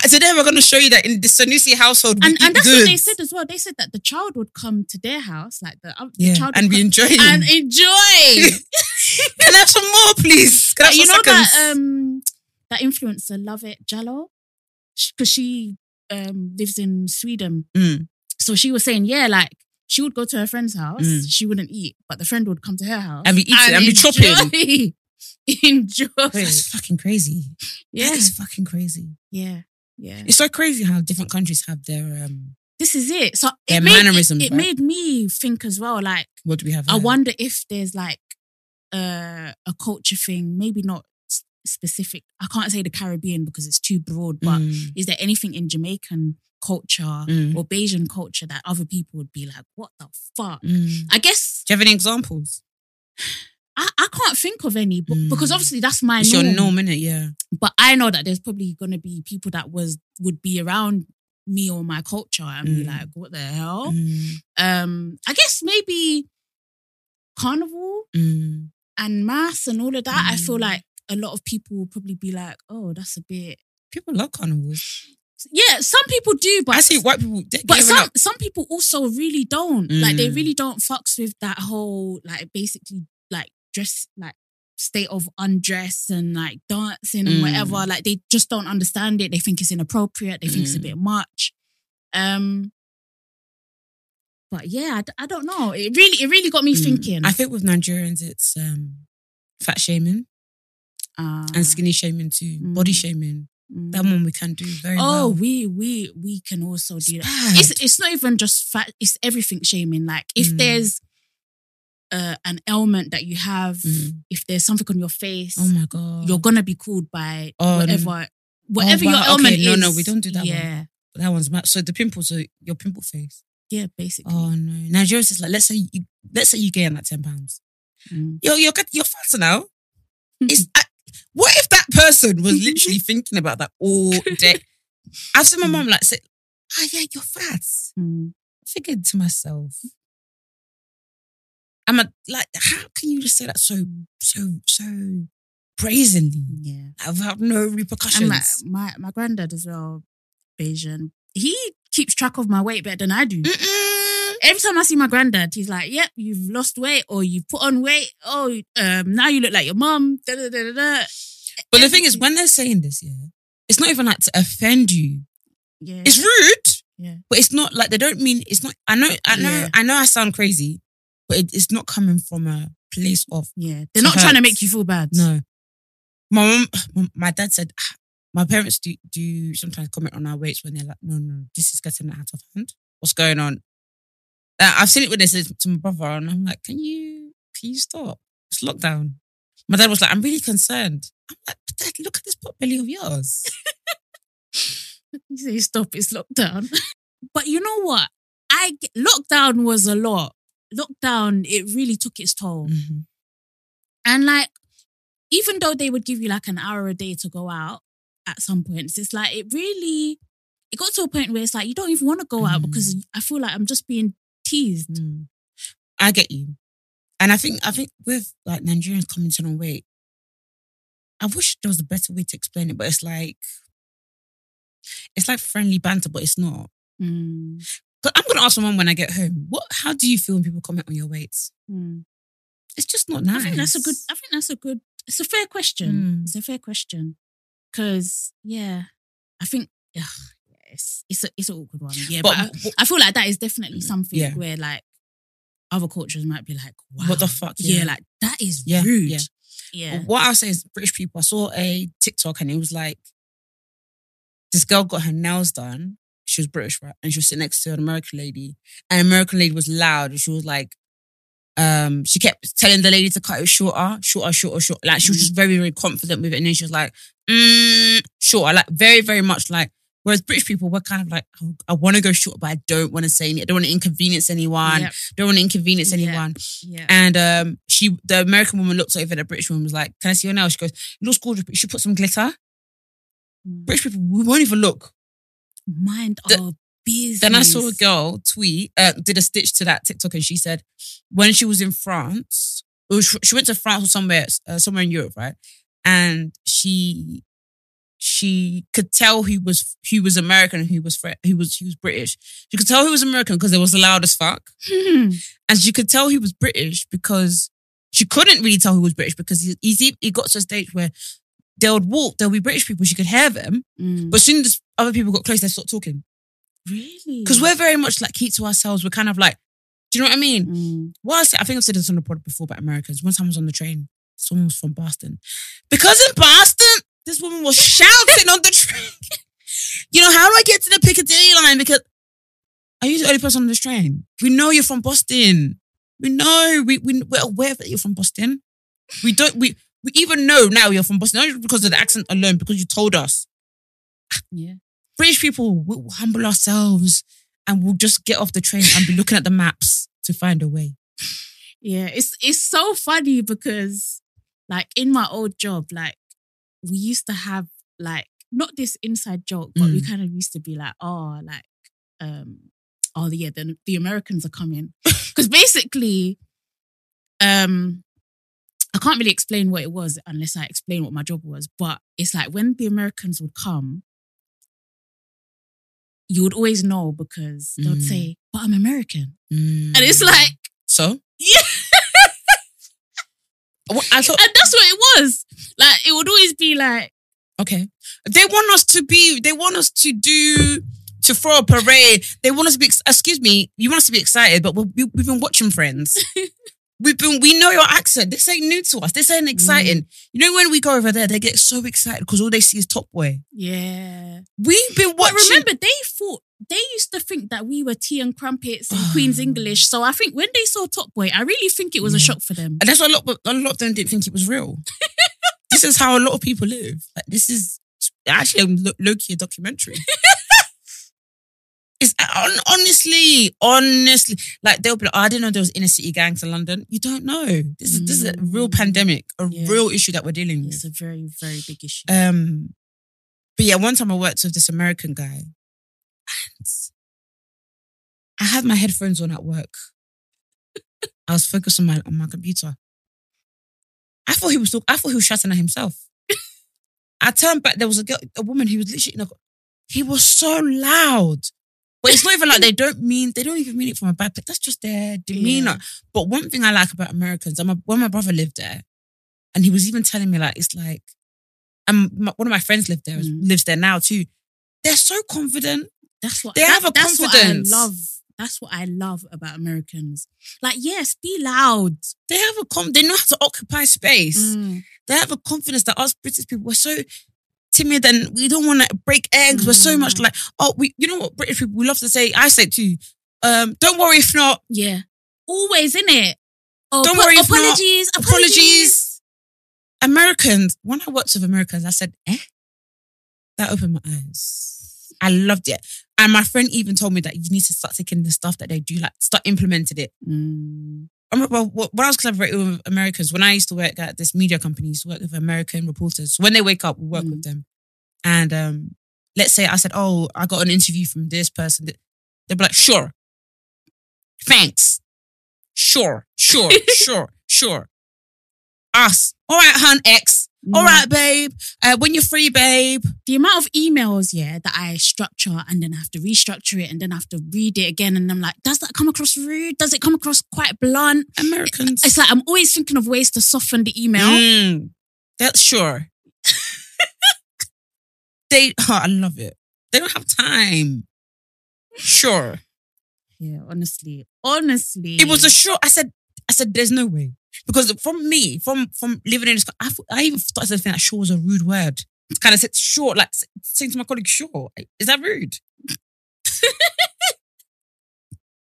Today we're going to show you that in the Sanusi household, and, and that's what they said as well. They said that the child would come to their house, like the, uh, the child and be enjoying. and enjoy. Can I have some more, please? Can I have you some know that um that influencer, Lovette Jallow, because she um lives in Sweden. Mm. So she was saying, yeah, like she would go to her friend's house, Mm. she wouldn't eat, but the friend would come to her house And be eating and be chopping. enjoy. enjoy. That's fucking crazy. Yeah, That is fucking crazy. yeah, yeah. It's so crazy how different countries have their um. This is it. So Their it made, it- mannerisms, It, right? made me think as well, like. What do we have? I there? wonder if there's like uh, a culture thing, maybe not specific. I can't say the Caribbean because it's too broad, but Mm, is there anything in Jamaican culture Mm. or Bajan culture that other people would be like, what the fuck? mm. I guess Do you have any examples? I, I can't think of any but, Mm. because obviously that's my It's norm. your norm, innit? Yeah. But I know that there's probably gonna be people that was would be around me or my culture and be Mm. like, what the hell? Mm, Um, I guess maybe carnival mm. and mass and all of that, I feel Mm. like a lot of people will probably be like, oh, that's a bit. People love carnivals. Yeah, some people do, but I see white people. They, but giving some up. some people also really don't. Like they Mm. really don't fucks with that whole like basically dress like state of undress and like dancing and Mm. whatever. Like they just don't understand it. They think it's inappropriate. They think it's a Mm. bit much. Um. But yeah, I don't know. It really, it really got me Mm. thinking. I think with Nigerians, it's um, fat shaming Uh, and skinny shaming too. Body Mm. shaming. That one we can do very Oh, well. we we we can also do that. bad. It's it's not even just fat. It's everything shaming. Like if there's uh, an ailment that you have, Mm. if there's something on your face, Oh my god. you're gonna be called by Oh, whatever whatever your wow. ailment Okay, is. no, no, we don't do that one. Yeah, that one's mad. So the pimples are your pimple face. yeah, basically. Oh no. Nigerians is like let's say you let's say you gain like ten pounds. Mm. Yo, you're get- you're fatter now. It's I, what if that person was literally thinking about that all day? I've seen my mom like say, "Ah, yeah, you're fat." Mm. I'm thinking to myself, I'm a, like, how can you just say that so so so brazenly Yeah, without no repercussions? like my my granddad as well, Bajan. He keeps track of my weight better than I do. Mm-mm. Every time I see my granddad, he's like, "Yep, you've lost weight or you've put on weight. Oh, um, now you look like your mum." Da, da, da, da, da. But the thing is, when they're saying this, yeah, it's not even like to offend you. yeah, It's rude, yeah, but it's not like they don't mean it's not. I know, I know, Yeah. I know. I sound crazy, but it, it's not coming from a place of yeah. They're not trying to make you feel bad. no. My mom, my dad said, "Ah, my parents do do sometimes comment on our weights when they're like, no, no, this is getting out of hand. What's going on? Uh, I've seen it when they said to my brother, and I'm like, can you, can you stop? It's lockdown. My dad was like, I'm really concerned. I'm like, dad, look at this pot belly of yours. You say stop, it's lockdown. but you know what? I lockdown was a lot. Lockdown, it really took its toll. Mhm. And like, even though they would give you like an hour a day to go out at some points, it's like it really it got to a point where it's like you don't even want to go out Mm. because I feel like I'm just being teased. Mm. I get you. And I think I think with like Nigerians commenting on weight, I wish there was a better way to explain it, but it's like it's like friendly banter, but it's not. Mm. I'm gonna ask my mum when I get home, what how do you feel when people comment on your weight? Mm. It's just not nice. I think that's a good. I think that's a good. It's a fair question. Mm. It's a fair question because yeah, I think ugh, yeah, it's it's a, it's an awkward one. Yeah, but, But- I, I feel like that is definitely something Yeah. where like other cultures might be like, wow, What the fuck? Yeah, Yeah. like that is Yeah, rude. yeah. Yeah, What I'll say is British people, I saw a TikTok and it was like this girl got her nails done. She was British, right? And she was sitting next to an American lady. And an American lady was loud and she was like, um, she kept telling the lady to cut it shorter, shorter, shorter, shorter. Like she was just very, very confident with it. And then she was like, mm, shorter, like very, very much like. Whereas British people, we're kind of like, I, I want to go short, but I don't want to say anything. I don't want to inconvenience anyone. Yep. Don't want to inconvenience anyone. yeah. And um, she, the American woman looked over at the British woman and was like, "Can I see your nails?" She goes, "It looks gorgeous, but you should put some glitter." Mm. British people, we won't even look. Mind The- our business. Then I saw a girl tweet, uh, did a stitch to that TikTok, and she said when she was in France, or she she went to France or somewhere, uh, somewhere in Europe, right? And she she could tell who was who was American and who was who was who was British. She could tell who was American because it was loud as fuck. Hmm. and she could tell who was British because she couldn't really tell who was British because he he, he got to a stage where they would walk, there'll be British people, she could hear them, Mm. but as soon as other people got close, they stopped talking. really, Because we're very much like keep to ourselves. We're kind of like, do you know what I mean? Mm. What I, think I've said this on the pod before about Americans. One time I was on the train, this woman was from Boston. Because in Boston, this woman was shouting on the train. you know, how do I get to the Piccadilly line? Because are you the only person on this train? We know you're from Boston. We know. We, we, we're aware that you're from Boston. We don't, we, we even know now you're from Boston, not just because of the accent alone, because you told us. yeah. British people will humble ourselves and we'll just get off the train and be looking at the maps to find a way. Yeah, it's it's so funny because like in my old job, like we used to have like not this inside joke, but we Mm. kind of used to be like, oh, like, um, oh yeah, the the Americans are coming. Because basically, um, I can't really explain what it was unless I explain what my job was. But it's like when the Americans would come, you would always know because they'd Mm. say, "But I'm American," And and it's like, so. yeah. Well, I thought and that's what it was. Like it would always be like, okay, they want us to be. They want us to do to throw a parade. They want us to be. Excuse me. You want us to be excited, but we, we, we've been watching Friends. We've been. We know your accent. This ain't new to us. This ain't mm. exciting. You know when we go over there, they get so excited because all they see is Top Boy. yeah. We've been watching. But remember, they thought they used to think that we were tea and crumpets and Queen's English. So I think when they saw Top Boy, I really think it was a shock for them. And that's why a lot, a lot of them didn't think it was real. this is how a lot of people live. Like this is actually a low key a documentary. honestly, honestly, like they'll be like, oh, I didn't know there was inner city gangs in London. You don't know. This is this is a real Mm. pandemic, a Yeah. real issue that we're dealing with. It's a very, very big issue. Um, but yeah, one time I worked with this American guy, and I had my headphones on at work. I was focused on my on my computer. I thought he was talk- I thought he was shouting at himself. I turned back. There was a girl, a woman who was literally. In a, he was so loud, but it's not even like they don't mean. They don't even mean it from a bad place. That's just their demeanor. But one thing I like about Americans, I'm a, when my brother lived there, and he was even telling me like it's like and my, one of my friends lived there, Mm. lives there now too. They're so confident. That's what They that- have a that's confidence. What I love. That's what I love about Americans. Like, yes, be loud. They have a com- They know how to occupy space. Mm. They have a confidence that us British people we're so timid and we don't want to break eggs. We're so much Mm. like, oh, we. You know what British people we love to say. I say too. Um, don't worry if not. Yeah, always in it. Oh, Don't apo- worry if not. apologies, Apologies. Americans. When I worked with Americans, I said, eh. That opened my eyes. I loved it. And my friend even told me that you need to start taking the stuff that they do, like start implementing it. Mm. I remember wh- when I was collaborating with Americans, when I used to work at this media company, I used to work with American reporters. When they wake up, we work Mm. with them. And um, let's say I said, Oh, I got an interview from this person. They'd be like, Sure. Thanks. Sure, sure, sure, sure. Us. All right, hun, X. All Mm. right, babe. Uh, when you're free, babe. The amount of emails, yeah, that I structure and then I have to restructure it and then I have to read it again, and I'm like, does that come across rude? Does it come across quite blunt? Americans. It's like I'm always thinking of ways to soften the email. Mm, that's sure. they, oh, I love it. They don't have time. Sure. Yeah, honestly, honestly, It was a sure. I said, I said, there's no way. Because from me, from from living in this, I, I even started to think that sure was a rude word. It's kind of said sure, like saying to my colleague, sure. Is that rude?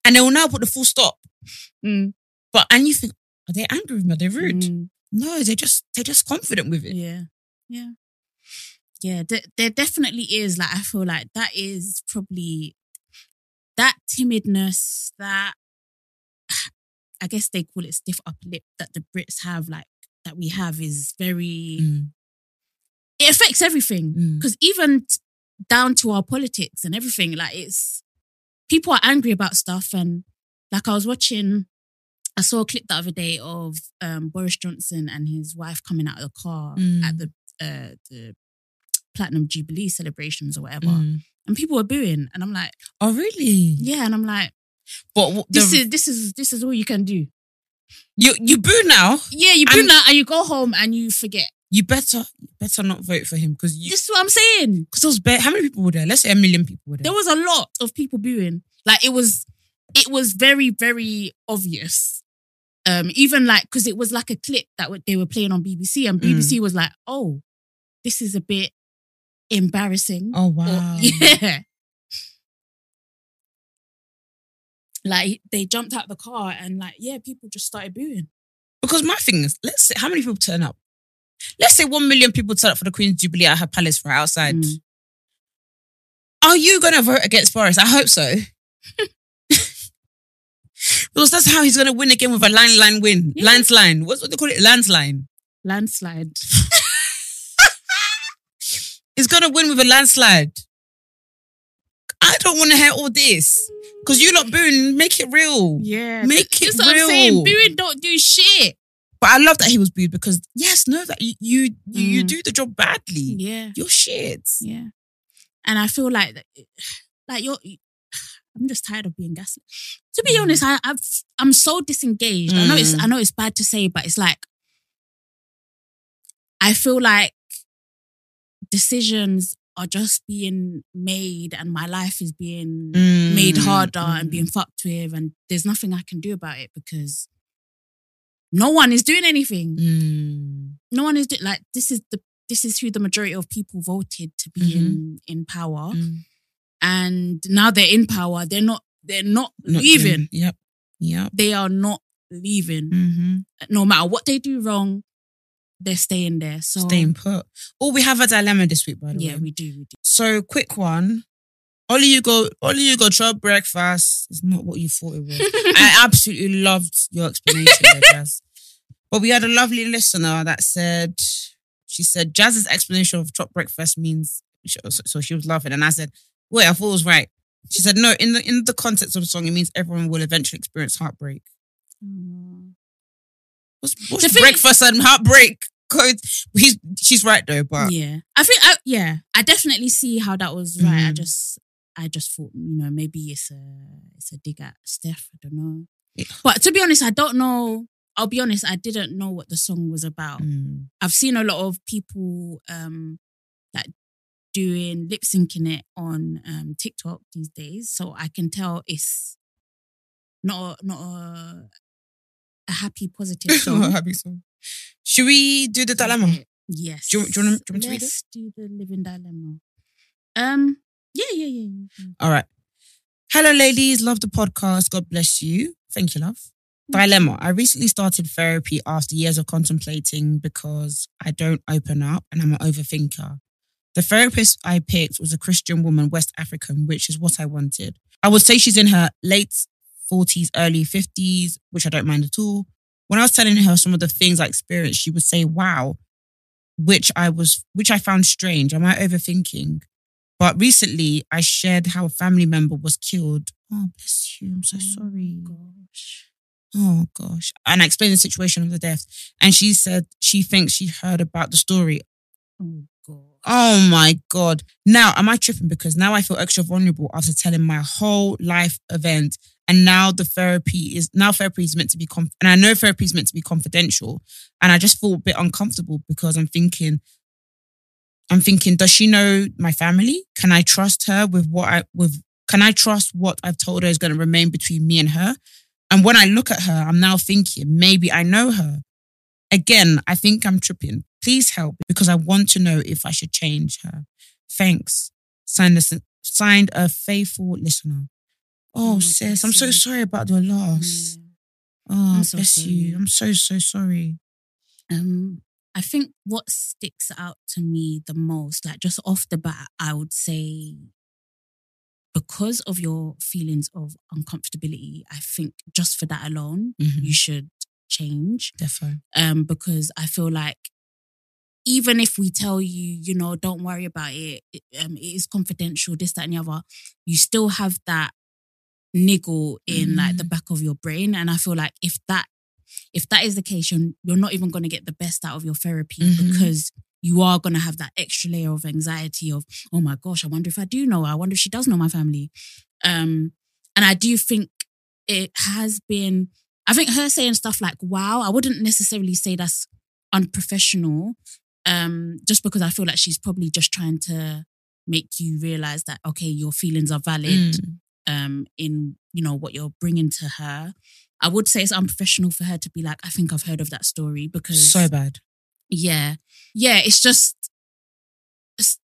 and they will now put the full stop. Mm. But and you think, are they angry with me? Are they rude? Mm. No, they just they're just confident with it. Yeah, yeah, yeah. There, there definitely is. Like, I feel like that is probably that timidness that I guess they call it stiff upper lip that the Brits have. Like that we have is very. Mm, It affects everything mm. because even t- down to our politics and everything. Like it's people are angry about stuff and like I was watching. I saw a clip the other day of um, Boris Johnson and his wife coming out of the car Mm. at the uh, the platinum jubilee celebrations or whatever, Mm. and people were booing, and I'm like, Oh, really? yeah, and I'm like, But the, this is this is this is all you can do. you you boo now. Yeah, you boo And- that, and you go home and you forget. You better better not vote for him because you This is what I'm saying. because ba- how many people were there? Let's say a million people were there. There was a lot of people booing. Like it was, it was very very obvious. Um, even like because it was like a clip that they were playing on BBC, and BBC was like, "Oh, this is a bit embarrassing." oh Or- wow. yeah. Like they jumped out the car and like yeah, people just started booing. Because my thing is, let's say how many people turn up. Let's say one million people turn up for the Queen's Jubilee at her palace for outside. Mm. Are you going to vote against Boris? I hope so. because that's how he's going to win again with a line line win. Yeah. Landslide. What's what they call it? Landslide. Landslide. He's going to win with a landslide. I don't want to hear all this. Because you lot booing, make it real. Yeah, Make it That's what real. I'm saying. Booing don't do shit. But I love that he was booed because yes, know that you you you, you Mm. do the job badly. Yeah, You're shit. yeah. And I feel like that, like you're. I'm just tired of being gaslit. To be Mm. honest, I, I've I'm so disengaged. I know it's Mm. I know it's bad to say, but it's like I feel like decisions are just being made, and my life is being Mm, made harder and mm. being fucked with, and there's nothing I can do about it because no one is doing anything. Mm. No one is doing like this is the this is who the majority of people voted to be in in power, Mm. and now they're in power. They're not. They're not, Not leaving. doing- Yep. Yep. They are not leaving. Mm-hmm. No matter what they do wrong, they're staying there. So Staying put. Oh, we have a dilemma this week, by the yeah, way. we do. We do. So quick one. Only you go, only you go try breakfast. It's not what you thought it was. I absolutely loved your explanation there, Jas. But we had a lovely listener that said, she said, Jas's explanation of chop breakfast means, so, she was laughing. And I said, wait, I thought it was right. She said, no, in the in the context of the song, it means everyone will eventually experience heartbreak. What's, what's thing- breakfast and heartbreak? Code. He's, she's right though, but yeah, I think. I, yeah, I definitely see how that was right. I Mhm. just, I just thought, you know, maybe it's a, it's a dig at Steph. I don't know. Yeah. But to be honest, I don't know. I'll be honest, I didn't know what the song was about. Mm. I've seen a lot of people um like doing lip syncing it on um TikTok these days, so I can tell it's not a, not a, a happy positive song. Happy song. Should we do the dilemma? Yes. Do you- do you wanna- do you want to read it? Let's do the living dilemma. Um. Yeah. Yeah. Yeah. yeah. All right. Hello, ladies. Love the podcast. God bless you. Thank you, love. Dilemma. I recently started therapy after years of contemplating because I don't open up and I'm an overthinker. The therapist I picked was a Christian woman, West African, which is what I wanted. I would say she's in her late 40s, early 50s, which I don't mind at all. When I was telling her some of the things I experienced, she would say, wow, which I was, which I found strange. Am I overthinking? But recently, I shared how a family member was killed. Oh, bless you. I'm so sorry. Gosh. Oh, gosh. And I explained the situation of the death. And she said she thinks she heard about the story. Oh God. Oh, my God. Now, am I tripping? Because now I feel extra vulnerable after telling my whole life event. And now the therapy is, now therapy is meant to be, conf- and I know therapy is meant to be confidential. And I just feel a bit uncomfortable because I'm thinking, I'm thinking, does she know my family? Can I trust her with what I with can I trust what I've told her is going to remain between me and her? And when I look at her, I'm now thinking maybe I know her. Again, I think I'm tripping. Please help because I want to know if I should change her. Thanks. Signed a, signed a faithful listener. Oh, Oh, sis, I'm so you. sorry about your loss. Yeah. Oh, I'm so bless you. sorry. I'm so, so sorry. Um, I think what sticks out to me the most, like just off the bat, I would say because of your feelings of uncomfortability, I think just for that alone, Mhm. you should change. Defo. Um, because I feel like even if we tell you, you know, don't worry about it, it, um, it is confidential, this, that, and the other, you still have that niggle in like the back of your brain. And I feel like if that if that is the case, you're, you're not even going to get the best out of your therapy Mhm. because you are going to have that extra layer of anxiety of, oh my gosh, I wonder if I do know. I wonder if she does know my family. Um, and I do think it has been, I think her saying stuff like, wow, I wouldn't necessarily say that's unprofessional um, just because I feel like she's probably just trying to make you realize that, okay, your feelings are valid Mm. Um, in you know what you're bringing to her. I would say it's unprofessional for her to be like, I think I've heard of that story because So bad. yeah, yeah, it's just it's-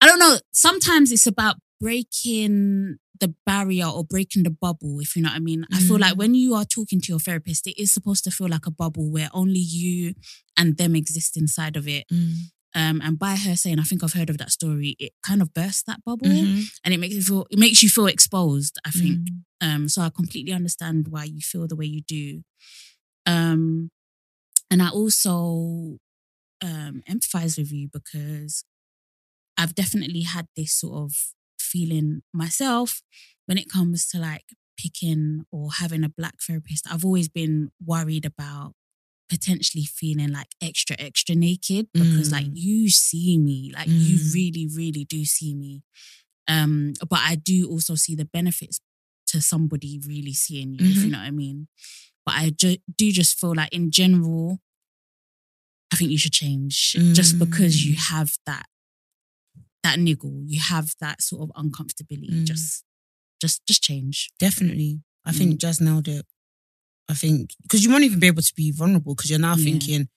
I don't know. Sometimes it's about breaking the barrier or breaking the bubble, if you know what I mean. I feel like Mm. when you are talking to your therapist, it is supposed to feel like a bubble where only you and them exist inside of it. Mm. Um, and by her saying, I think I've heard of that story, it kind of bursts that bubble Mhm. and it makes you feel it makes you feel exposed, I think. Mm. Um, so I completely understand why you feel the way you do. Um, and I also um, empathize with you because I've definitely had this sort of feeling myself when it comes to like picking or having a black therapist. I've always been worried about potentially feeling like extra, extra naked because like Mm. you see me, like you Mm. really, really do see me. Um, but I do also see the benefits to somebody really seeing you, if you Mhm. know what I mean. But I ju- do just feel like in general, I think you should change just because you Mm. have that that niggle, you have that sort of uncomfortability. Mm. Just, just, just change. Definitely. I Mm. think just nailed it. I think because you won't even be able to be vulnerable because you're now Yeah. thinking,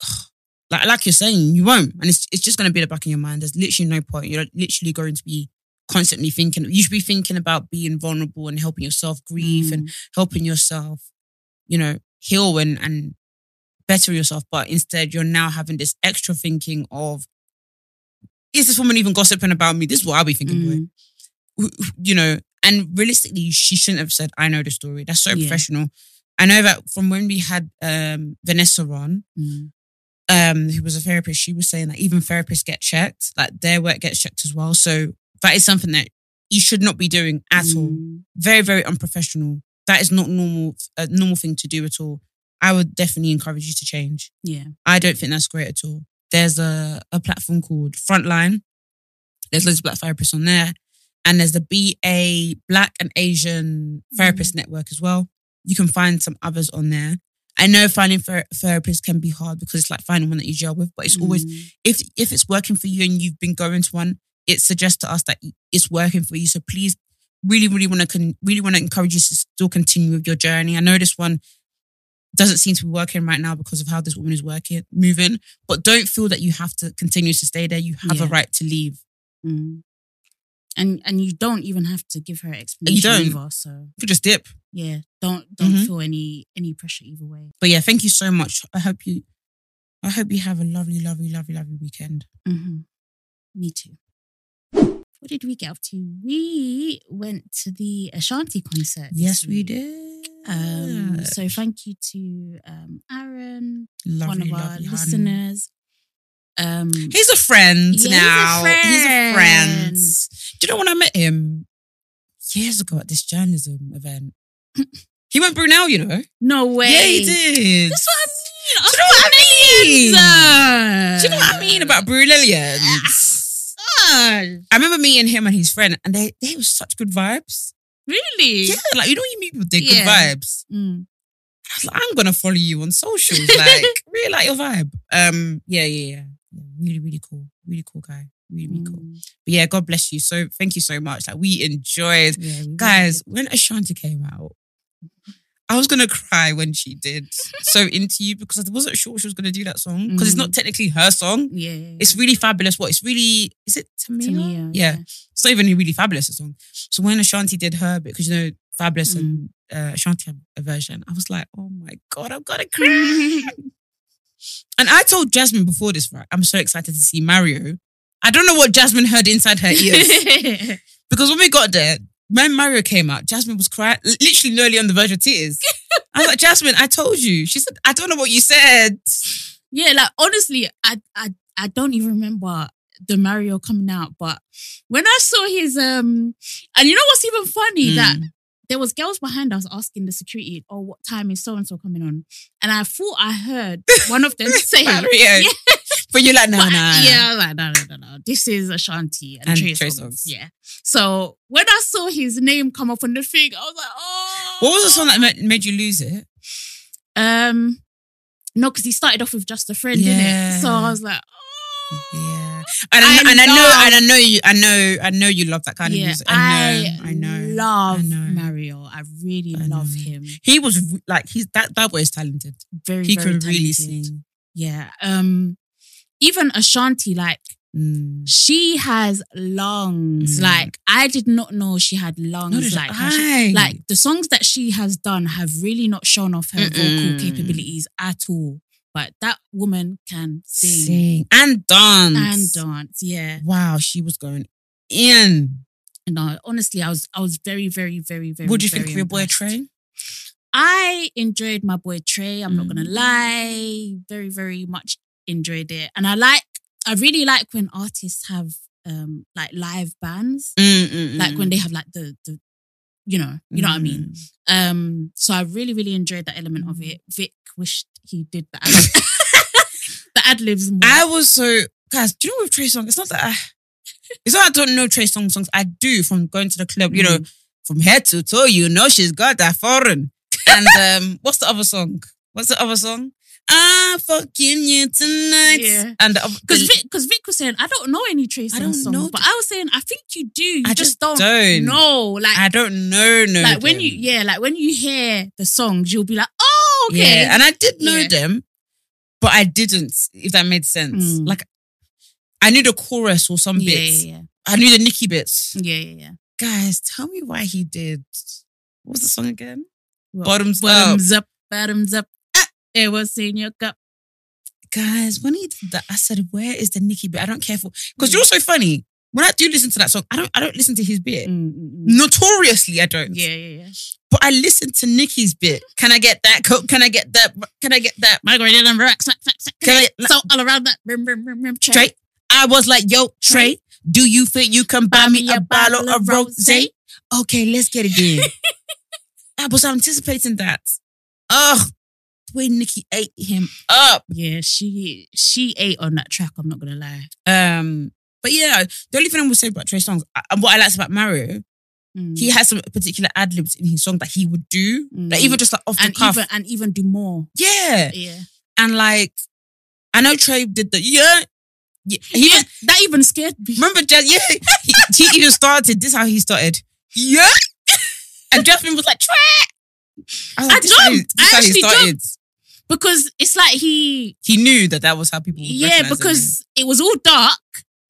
like like you're saying, you won't, and it's it's just going to be at the back of your mind. There's literally no point. You're literally going to be constantly thinking. You should be thinking about being vulnerable and helping yourself grieve and Mm. helping yourself, you know, heal and and better yourself. But instead, you're now having this extra thinking of, is this woman even gossiping about me? This is what I'll be thinking. Mm. you know, and realistically, she shouldn't have said, I know the story. That's so Yeah. professional. I know that from when we had um, Vanessa on, Mm. um, who was a therapist, she was saying that even therapists get checked, like their work gets checked as well. So that is something that you should not be doing at all. Mm. Very, very unprofessional. That is not normal, a normal thing to do at all. I would definitely encourage you to change. Yeah. I don't think that's great at all. There's a, a platform called Frontline. There's loads of black therapists on there. And there's the BA Black and Asian Therapist Network as well. You can find some others on there. I know finding ther- therapists can be hard because it's like finding one that you gel with, but it's always Mm. if if it's working for you and you've been going to one, it suggests to us that it's working for you. So please, really, really want to con- really want to encourage you to still continue with your journey. I know this one doesn't seem to be working right now because of how this woman is working, moving, but don't feel that you have to continue to stay there. You have a right to leave. Mm. And and you don't even have to give her an explanation don't. either. So You could just dip. yeah, don't don't Mhm. feel any any pressure either way. But yeah, thank you so much. I hope you, I hope you have a lovely, lovely, lovely, lovely weekend. hmm Me too. What did we get up to? We went to the Ashanti concert. Yes, we did. Um, so thank you to um, Aaron, lovely, one of our hun. Um, He's a friend Yeah, he's a now. He's a friend. friend. Do you know when I met him years ago at this journalism event? he went Brunel, you know. no way. Yeah, he did. That's what I mean. Do you know what I mean? mean? Do you know what I mean about Brunelians? I remember meeting him and his friend, and they they were such good vibes. Really? Yeah, like you know, you meet people, they're good vibes. Mm. I was like, I'm gonna follow you on socials, like really like your vibe. Um, yeah, yeah, yeah, yeah. Really, really cool, really cool guy, really, really cool. Mm. But yeah, God bless you. So thank you so much. Like we enjoyed, Yeah, we guys. did. When Ashanti came out, I was gonna cry when she did "So Into You" because I wasn't sure she was gonna do that song because it's not technically her song. Yeah, yeah, yeah. It's really Fabolous. What it's really is it Tamia? Tamia, yeah. It's not even really Fabolous a song. So when Ashanti did her, because you know Fabolous and Mm. uh, Ashanti have a version, I was like, oh my god, I'm gonna cry. and I told Jasmine before this, right? I'm so excited to see Mario. I don't know what Jasmine heard inside her ears because when we got there, when Mario came out, Jasmine was crying, literally nearly on the verge of tears. I was like, Jasmine, I told you. She said, I don't know what you said. Yeah, like honestly, I I I don't even remember the Mario coming out, but when I saw his um, and you know what's even funny Mm. that there was girls behind us asking the security, "Oh, what time is so and so coming on?" And I thought I heard one of them say. Yeah. But you're like, no, But, no, no. yeah, I like no, no, no, no. This is Ashanti and, And Trey, Trey Songz. Yeah. So when I saw his name come up on the thing, I was like, oh. What was the song that ma- made you lose it? Um, no, because he started off with just a friend, Yeah. didn't it? So I was like, oh. Yeah, and I, I and I know, and I know you, I know, I know you love that kind of music. I know, I, know, love I know. Mario. I really I love know. him. He was like, he's that that boy is talented. Very, He very could really sing. Yeah. Um, even Ashanti, like Mm. she has lungs. Mm. Like I did not know she had lungs. Like she- like the songs that she has done have really not shown off her vocal Mm-mm. capabilities at all. But that woman can sing, Sing and dance and dance. Yeah. Wow, she was going in. No, honestly, I was I was very, very, very, very. what do you think of your boy. Trey? I enjoyed my boy Trey. I'm not gonna Mm. lie, very very much enjoyed it, and I like. I really like when artists have um like live bands, Mm, like when they have like the the, you know, you know what I mean. Mm. Um, so I really really enjoyed that element of it. Vic wished he did the ad- the ad libs more. I was so guys. Do you know with Trey Songz? It's not that I. It's not I don't know Trey Songz songs. I do from going to the club. You know, Mm. from head to toe. You know, she's got that foreign. And um, what's the other song? What's the other song? I'm fucking you tonight. Yeah. And because Vic, because Vic was saying, I don't know any Trey I don't songs, know but I was saying, I think you do. You I just, just don't, don't. know. Like I don't know. No, like when you yeah like when you hear the songs you'll be like oh okay Yeah, and I did know Yeah. them, but I didn't. If that made sense, Mm. like I knew the chorus or some yeah, bits. yeah I knew the Nicki bits. yeah yeah yeah Guys, tell me why he did. What was the song again? Well, Bottoms, bottoms up bottoms up ah, it was in your cup Guys, when he did that, I said, "Where is the Nicki bit?" I don't care for because you're so funny. When I do listen to that song, I don't. I don't listen to his bit. Mm, mm, mm. Notoriously, I don't. yeah yeah yeah But I listen to Nicki's bit. Can I get that? Can I get that? Can I get that? My Margarita and rock smack smack smack Can I- so all around that brim, Trey. I was like, yo, Trey, do you think you can buy me a bottle of rosé? Okay, let's get it in. I was anticipating that. Oh, the way Nicki ate him up. yeah she she ate on that track I'm not gonna lie Um, but yeah, the only thing I would say about Trey Songz, and what I liked about Mario, Mm. he has some particular ad libs in his song that he would do, Mm. like even just like off the and cuff. even and even do more. yeah, Yeah. and like I know Trey did the yeah. yeah. He Yeah, that even scared me. remember Jas. Yeah, he, he even started. This is how he started. Yeah, and Jasmine was like Trey. I, was I this is how he- jumped. Is I actually started. because it's like he He knew that that was how people. Would yeah because it was all dark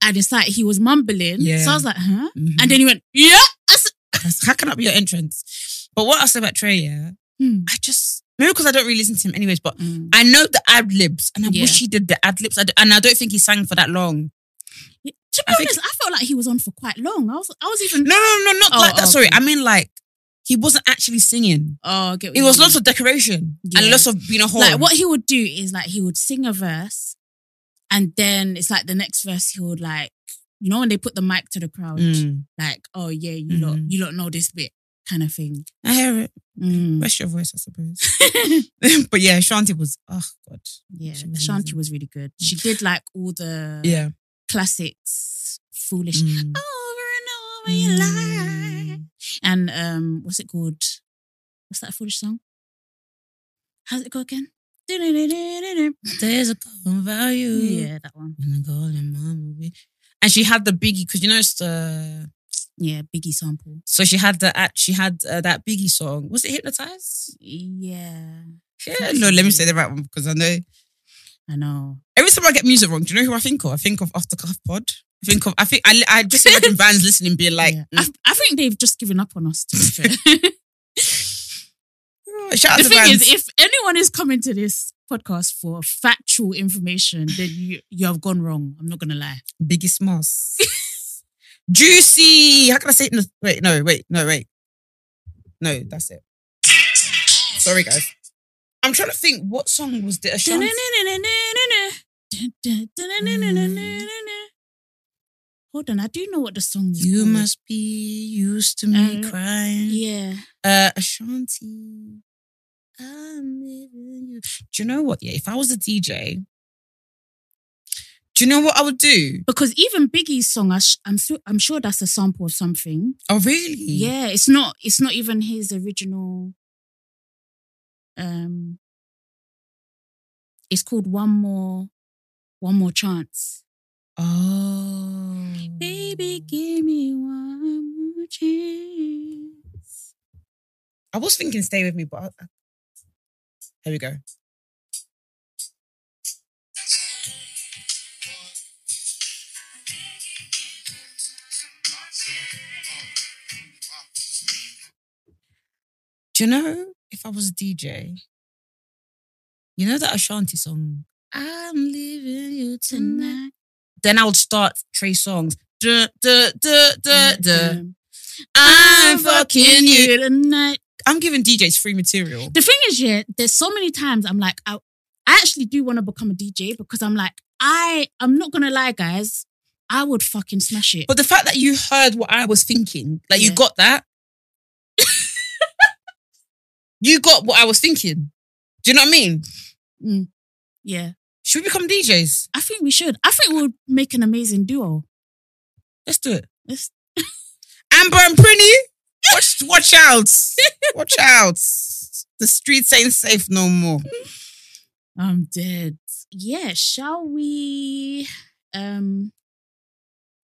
and it's like he was mumbling Yeah. so i was like huh Mhm. and then he went yeah I said, How can that be your entrance? But what I say about Trey, yeah, Hmm. I just maybe because I don't really listen to him anyways, but Mm. I know the ad libs, and I Yeah. wish he did the ad libs, and I don't think he sang for that long. Yeah, to be I think- honest i felt like he was on for quite long i was i was even No, no, no, not Oh, like that. oh, Sorry. I mean like he wasn't actually singing. oh I get It you was mean. lots of decoration and lots of being a horn. like what he would do is like he would sing a verse and then it's like the next verse he would like you know when they put the mic to the crowd Mm. like oh yeah you lot Mhm. you don't know this bit kind of thing I hear it. Mm. Rest your voice, I suppose. but yeah, Shanti was. Oh God. yeah She was amazing. was really good she did like all the Yeah. classics foolish Mm. over and over you lie. And um, what's it called? What's that foolish song? How's it go again? There's a common value. Yeah, that one. And the golden mama And she had the biggie because you know it's the Yeah, Biggie sample. so she had the she had uh, that biggie song was it hypnotize Yeah, yeah no let me say the right one because I know I know. every time I get music wrong do you know who I think of I think of off the cuff pod I think of I think I, I just imagine bands listening being like Yeah. mm, I, I think they've just given up on us. To be fair. shout the thing is, if anyone is coming to this podcast for factual information, then you you have gone wrong. I'm not gonna lie. Biggie Smalls juicy how can I say it wait no wait no wait no that's it sorry guys I'm trying to think what song was the Ashanti Hold on, I do know what the song is. You called. must be used to me Uh, crying. Yeah. Uh, Ashanti. I'm living you. Do you know what? Yeah, if I was a DJ, do you know what I would do? Because even Biggie's song, I sh- I'm sure I'm sure that's a sample of something. Oh, really? Yeah, it's not. It's not even his original. Um, it's called one more, one more chance. Oh. Baby, give me one more chance. I was thinking stay with me, but I- here we go. Do you know if I was a DJ, you know that Ashanti song, I'm leaving you tonight. Then I would start Trey Songz. Duh, duh, duh, duh, duh. Um, I'm fucking you. tonight. I'm giving DJs free material. The thing is, yeah, there's so many times I'm like, I, I actually do want to become a DJ because I'm like, I, I'm not gonna lie, guys, I would fucking smash it. But the fact that you heard what I was thinking, like you got that, you got what I was thinking. Do you know what I mean? Mm, yeah, Should we become DJs? I think we should. I think we'll make an amazing duo. Let's do it. Let's, Amber and Prinny, watch, watch out. Watch out. The streets ain't safe no more. I'm dead. Yeah, shall we um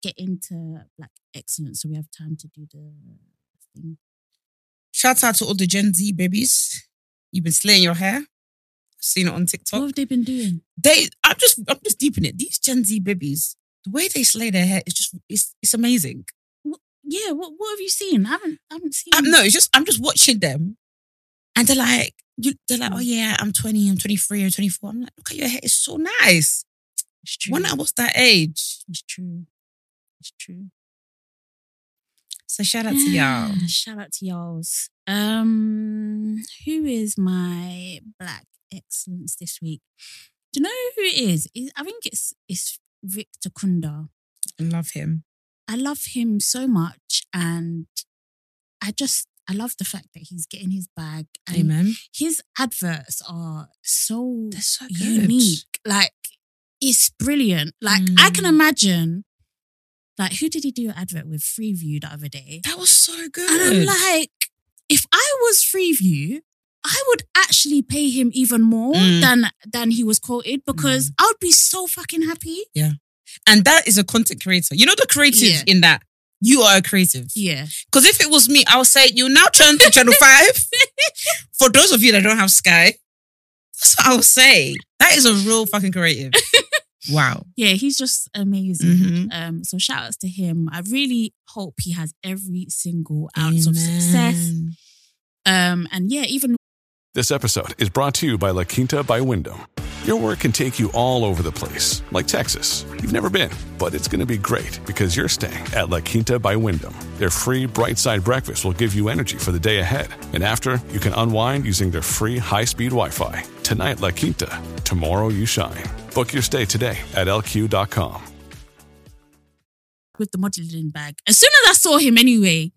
get into black excellence so we have time to do the thing? Shout out to all the Gen Z babies. You've been slaying your hair. Seen it on TikTok. What have they been doing? They, I'm just, I'm just deep in it. These Gen Z babies, the way they slay their hair is just, it's, it's amazing. Yeah, what what have you seen? I haven't I haven't seen. Um, no, it's just I'm just watching them, and they're like, you, they're like, oh yeah, I'm 20, I'm 23, I'm 24. I'm like, look at your hair, it's so nice. it's true. When I was that age, It's true. It's true. so shout out to y'all. Shout out to y'all's. Um, who is my black excellence this week? Do you know who it is? I think it's it's Victor Kunda. I love him. I love him so much, and I just I love the fact that he's getting his bag. And Amen. His adverts are so They're so good. unique. Like it's brilliant. Like I can Mm. imagine Like, who did he do an advert with? Freeview the other day. That was so good. And I'm like, if I was Freeview, I would actually pay him even more Mm. than than he was quoted because I would be so fucking happy. And that is a content creator. You know the creative Yeah. in that. You are a creative. Yeah. Because if it was me, I would say you now turn to channel five. For those of you that don't have Sky, that's what I would say. That is a real fucking creative. wow. Yeah, he's just amazing. Mhm. Um, so shout outs to him. I really hope he has every single ounce of success. Um, and yeah, even This episode is brought to you by La Quinta by Wyndham. Your work can take you all over the place, like Texas. You've never been, but it's going to be great because you're staying at La Quinta by Wyndham. Their free bright side breakfast will give you energy for the day ahead. And after, you can unwind using their free high speed Wi Fi. Tonight, La Quinta. Tomorrow, you shine. Book your stay today at lq.com. with the modeling bag, as soon as I saw him anyway,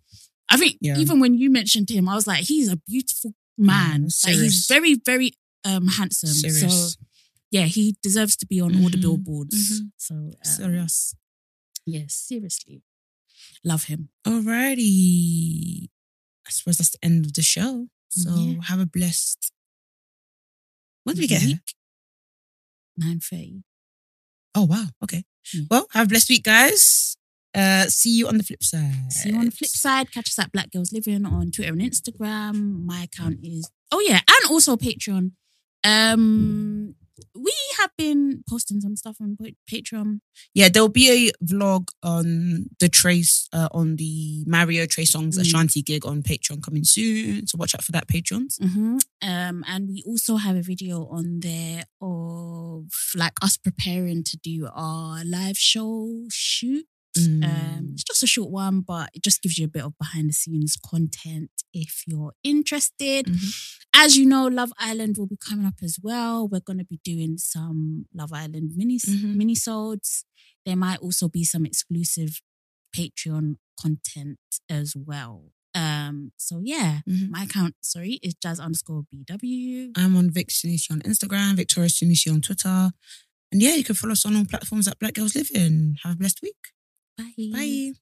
I think Yeah. even when you mentioned him, I was like, he's a beautiful man. Yeah, like he's very, very um handsome. Serious. So yeah, he deserves to be on all the Mhm. billboards. Mhm. So um, Serious. Yeah, seriously. Love him. Alrighty. I suppose that's the end of the show. So Yeah. have a blessed. When did we get here? 9.30. Oh wow. Okay. Mm. Well, have a blessed week, guys. Uh, see you on the flip side. See you on the flip side. Catch us at Black Gals Livin' on Twitter and Instagram. My account is oh yeah, and also Patreon. Um, we have been posting some stuff on Patreon. Yeah, there'll be a vlog on the Trace uh, on the Mario Trey Songz Mm. Ashanti gig on Patreon coming soon. So watch out for that, patrons. hmm Um, and we also have a video on there of like us preparing to do our live show shoot. Mm. Um, it's just a short one, but it just gives you a bit of behind the scenes content if you're interested. Mhm. As you know, Love Island will be coming up as well. We're going to be doing some Love Island mini Mhm. minisodes. There might also be some exclusive Patreon content as well. Um, so yeah, Mhm. my account, sorry, is jas underscore BW. I'm on Vic Sanusi on Instagram, Victoria Sanusi on Twitter. And yeah, you can follow us on all platforms at Black Gals Livin'. Have a blessed week. Bye. Bye.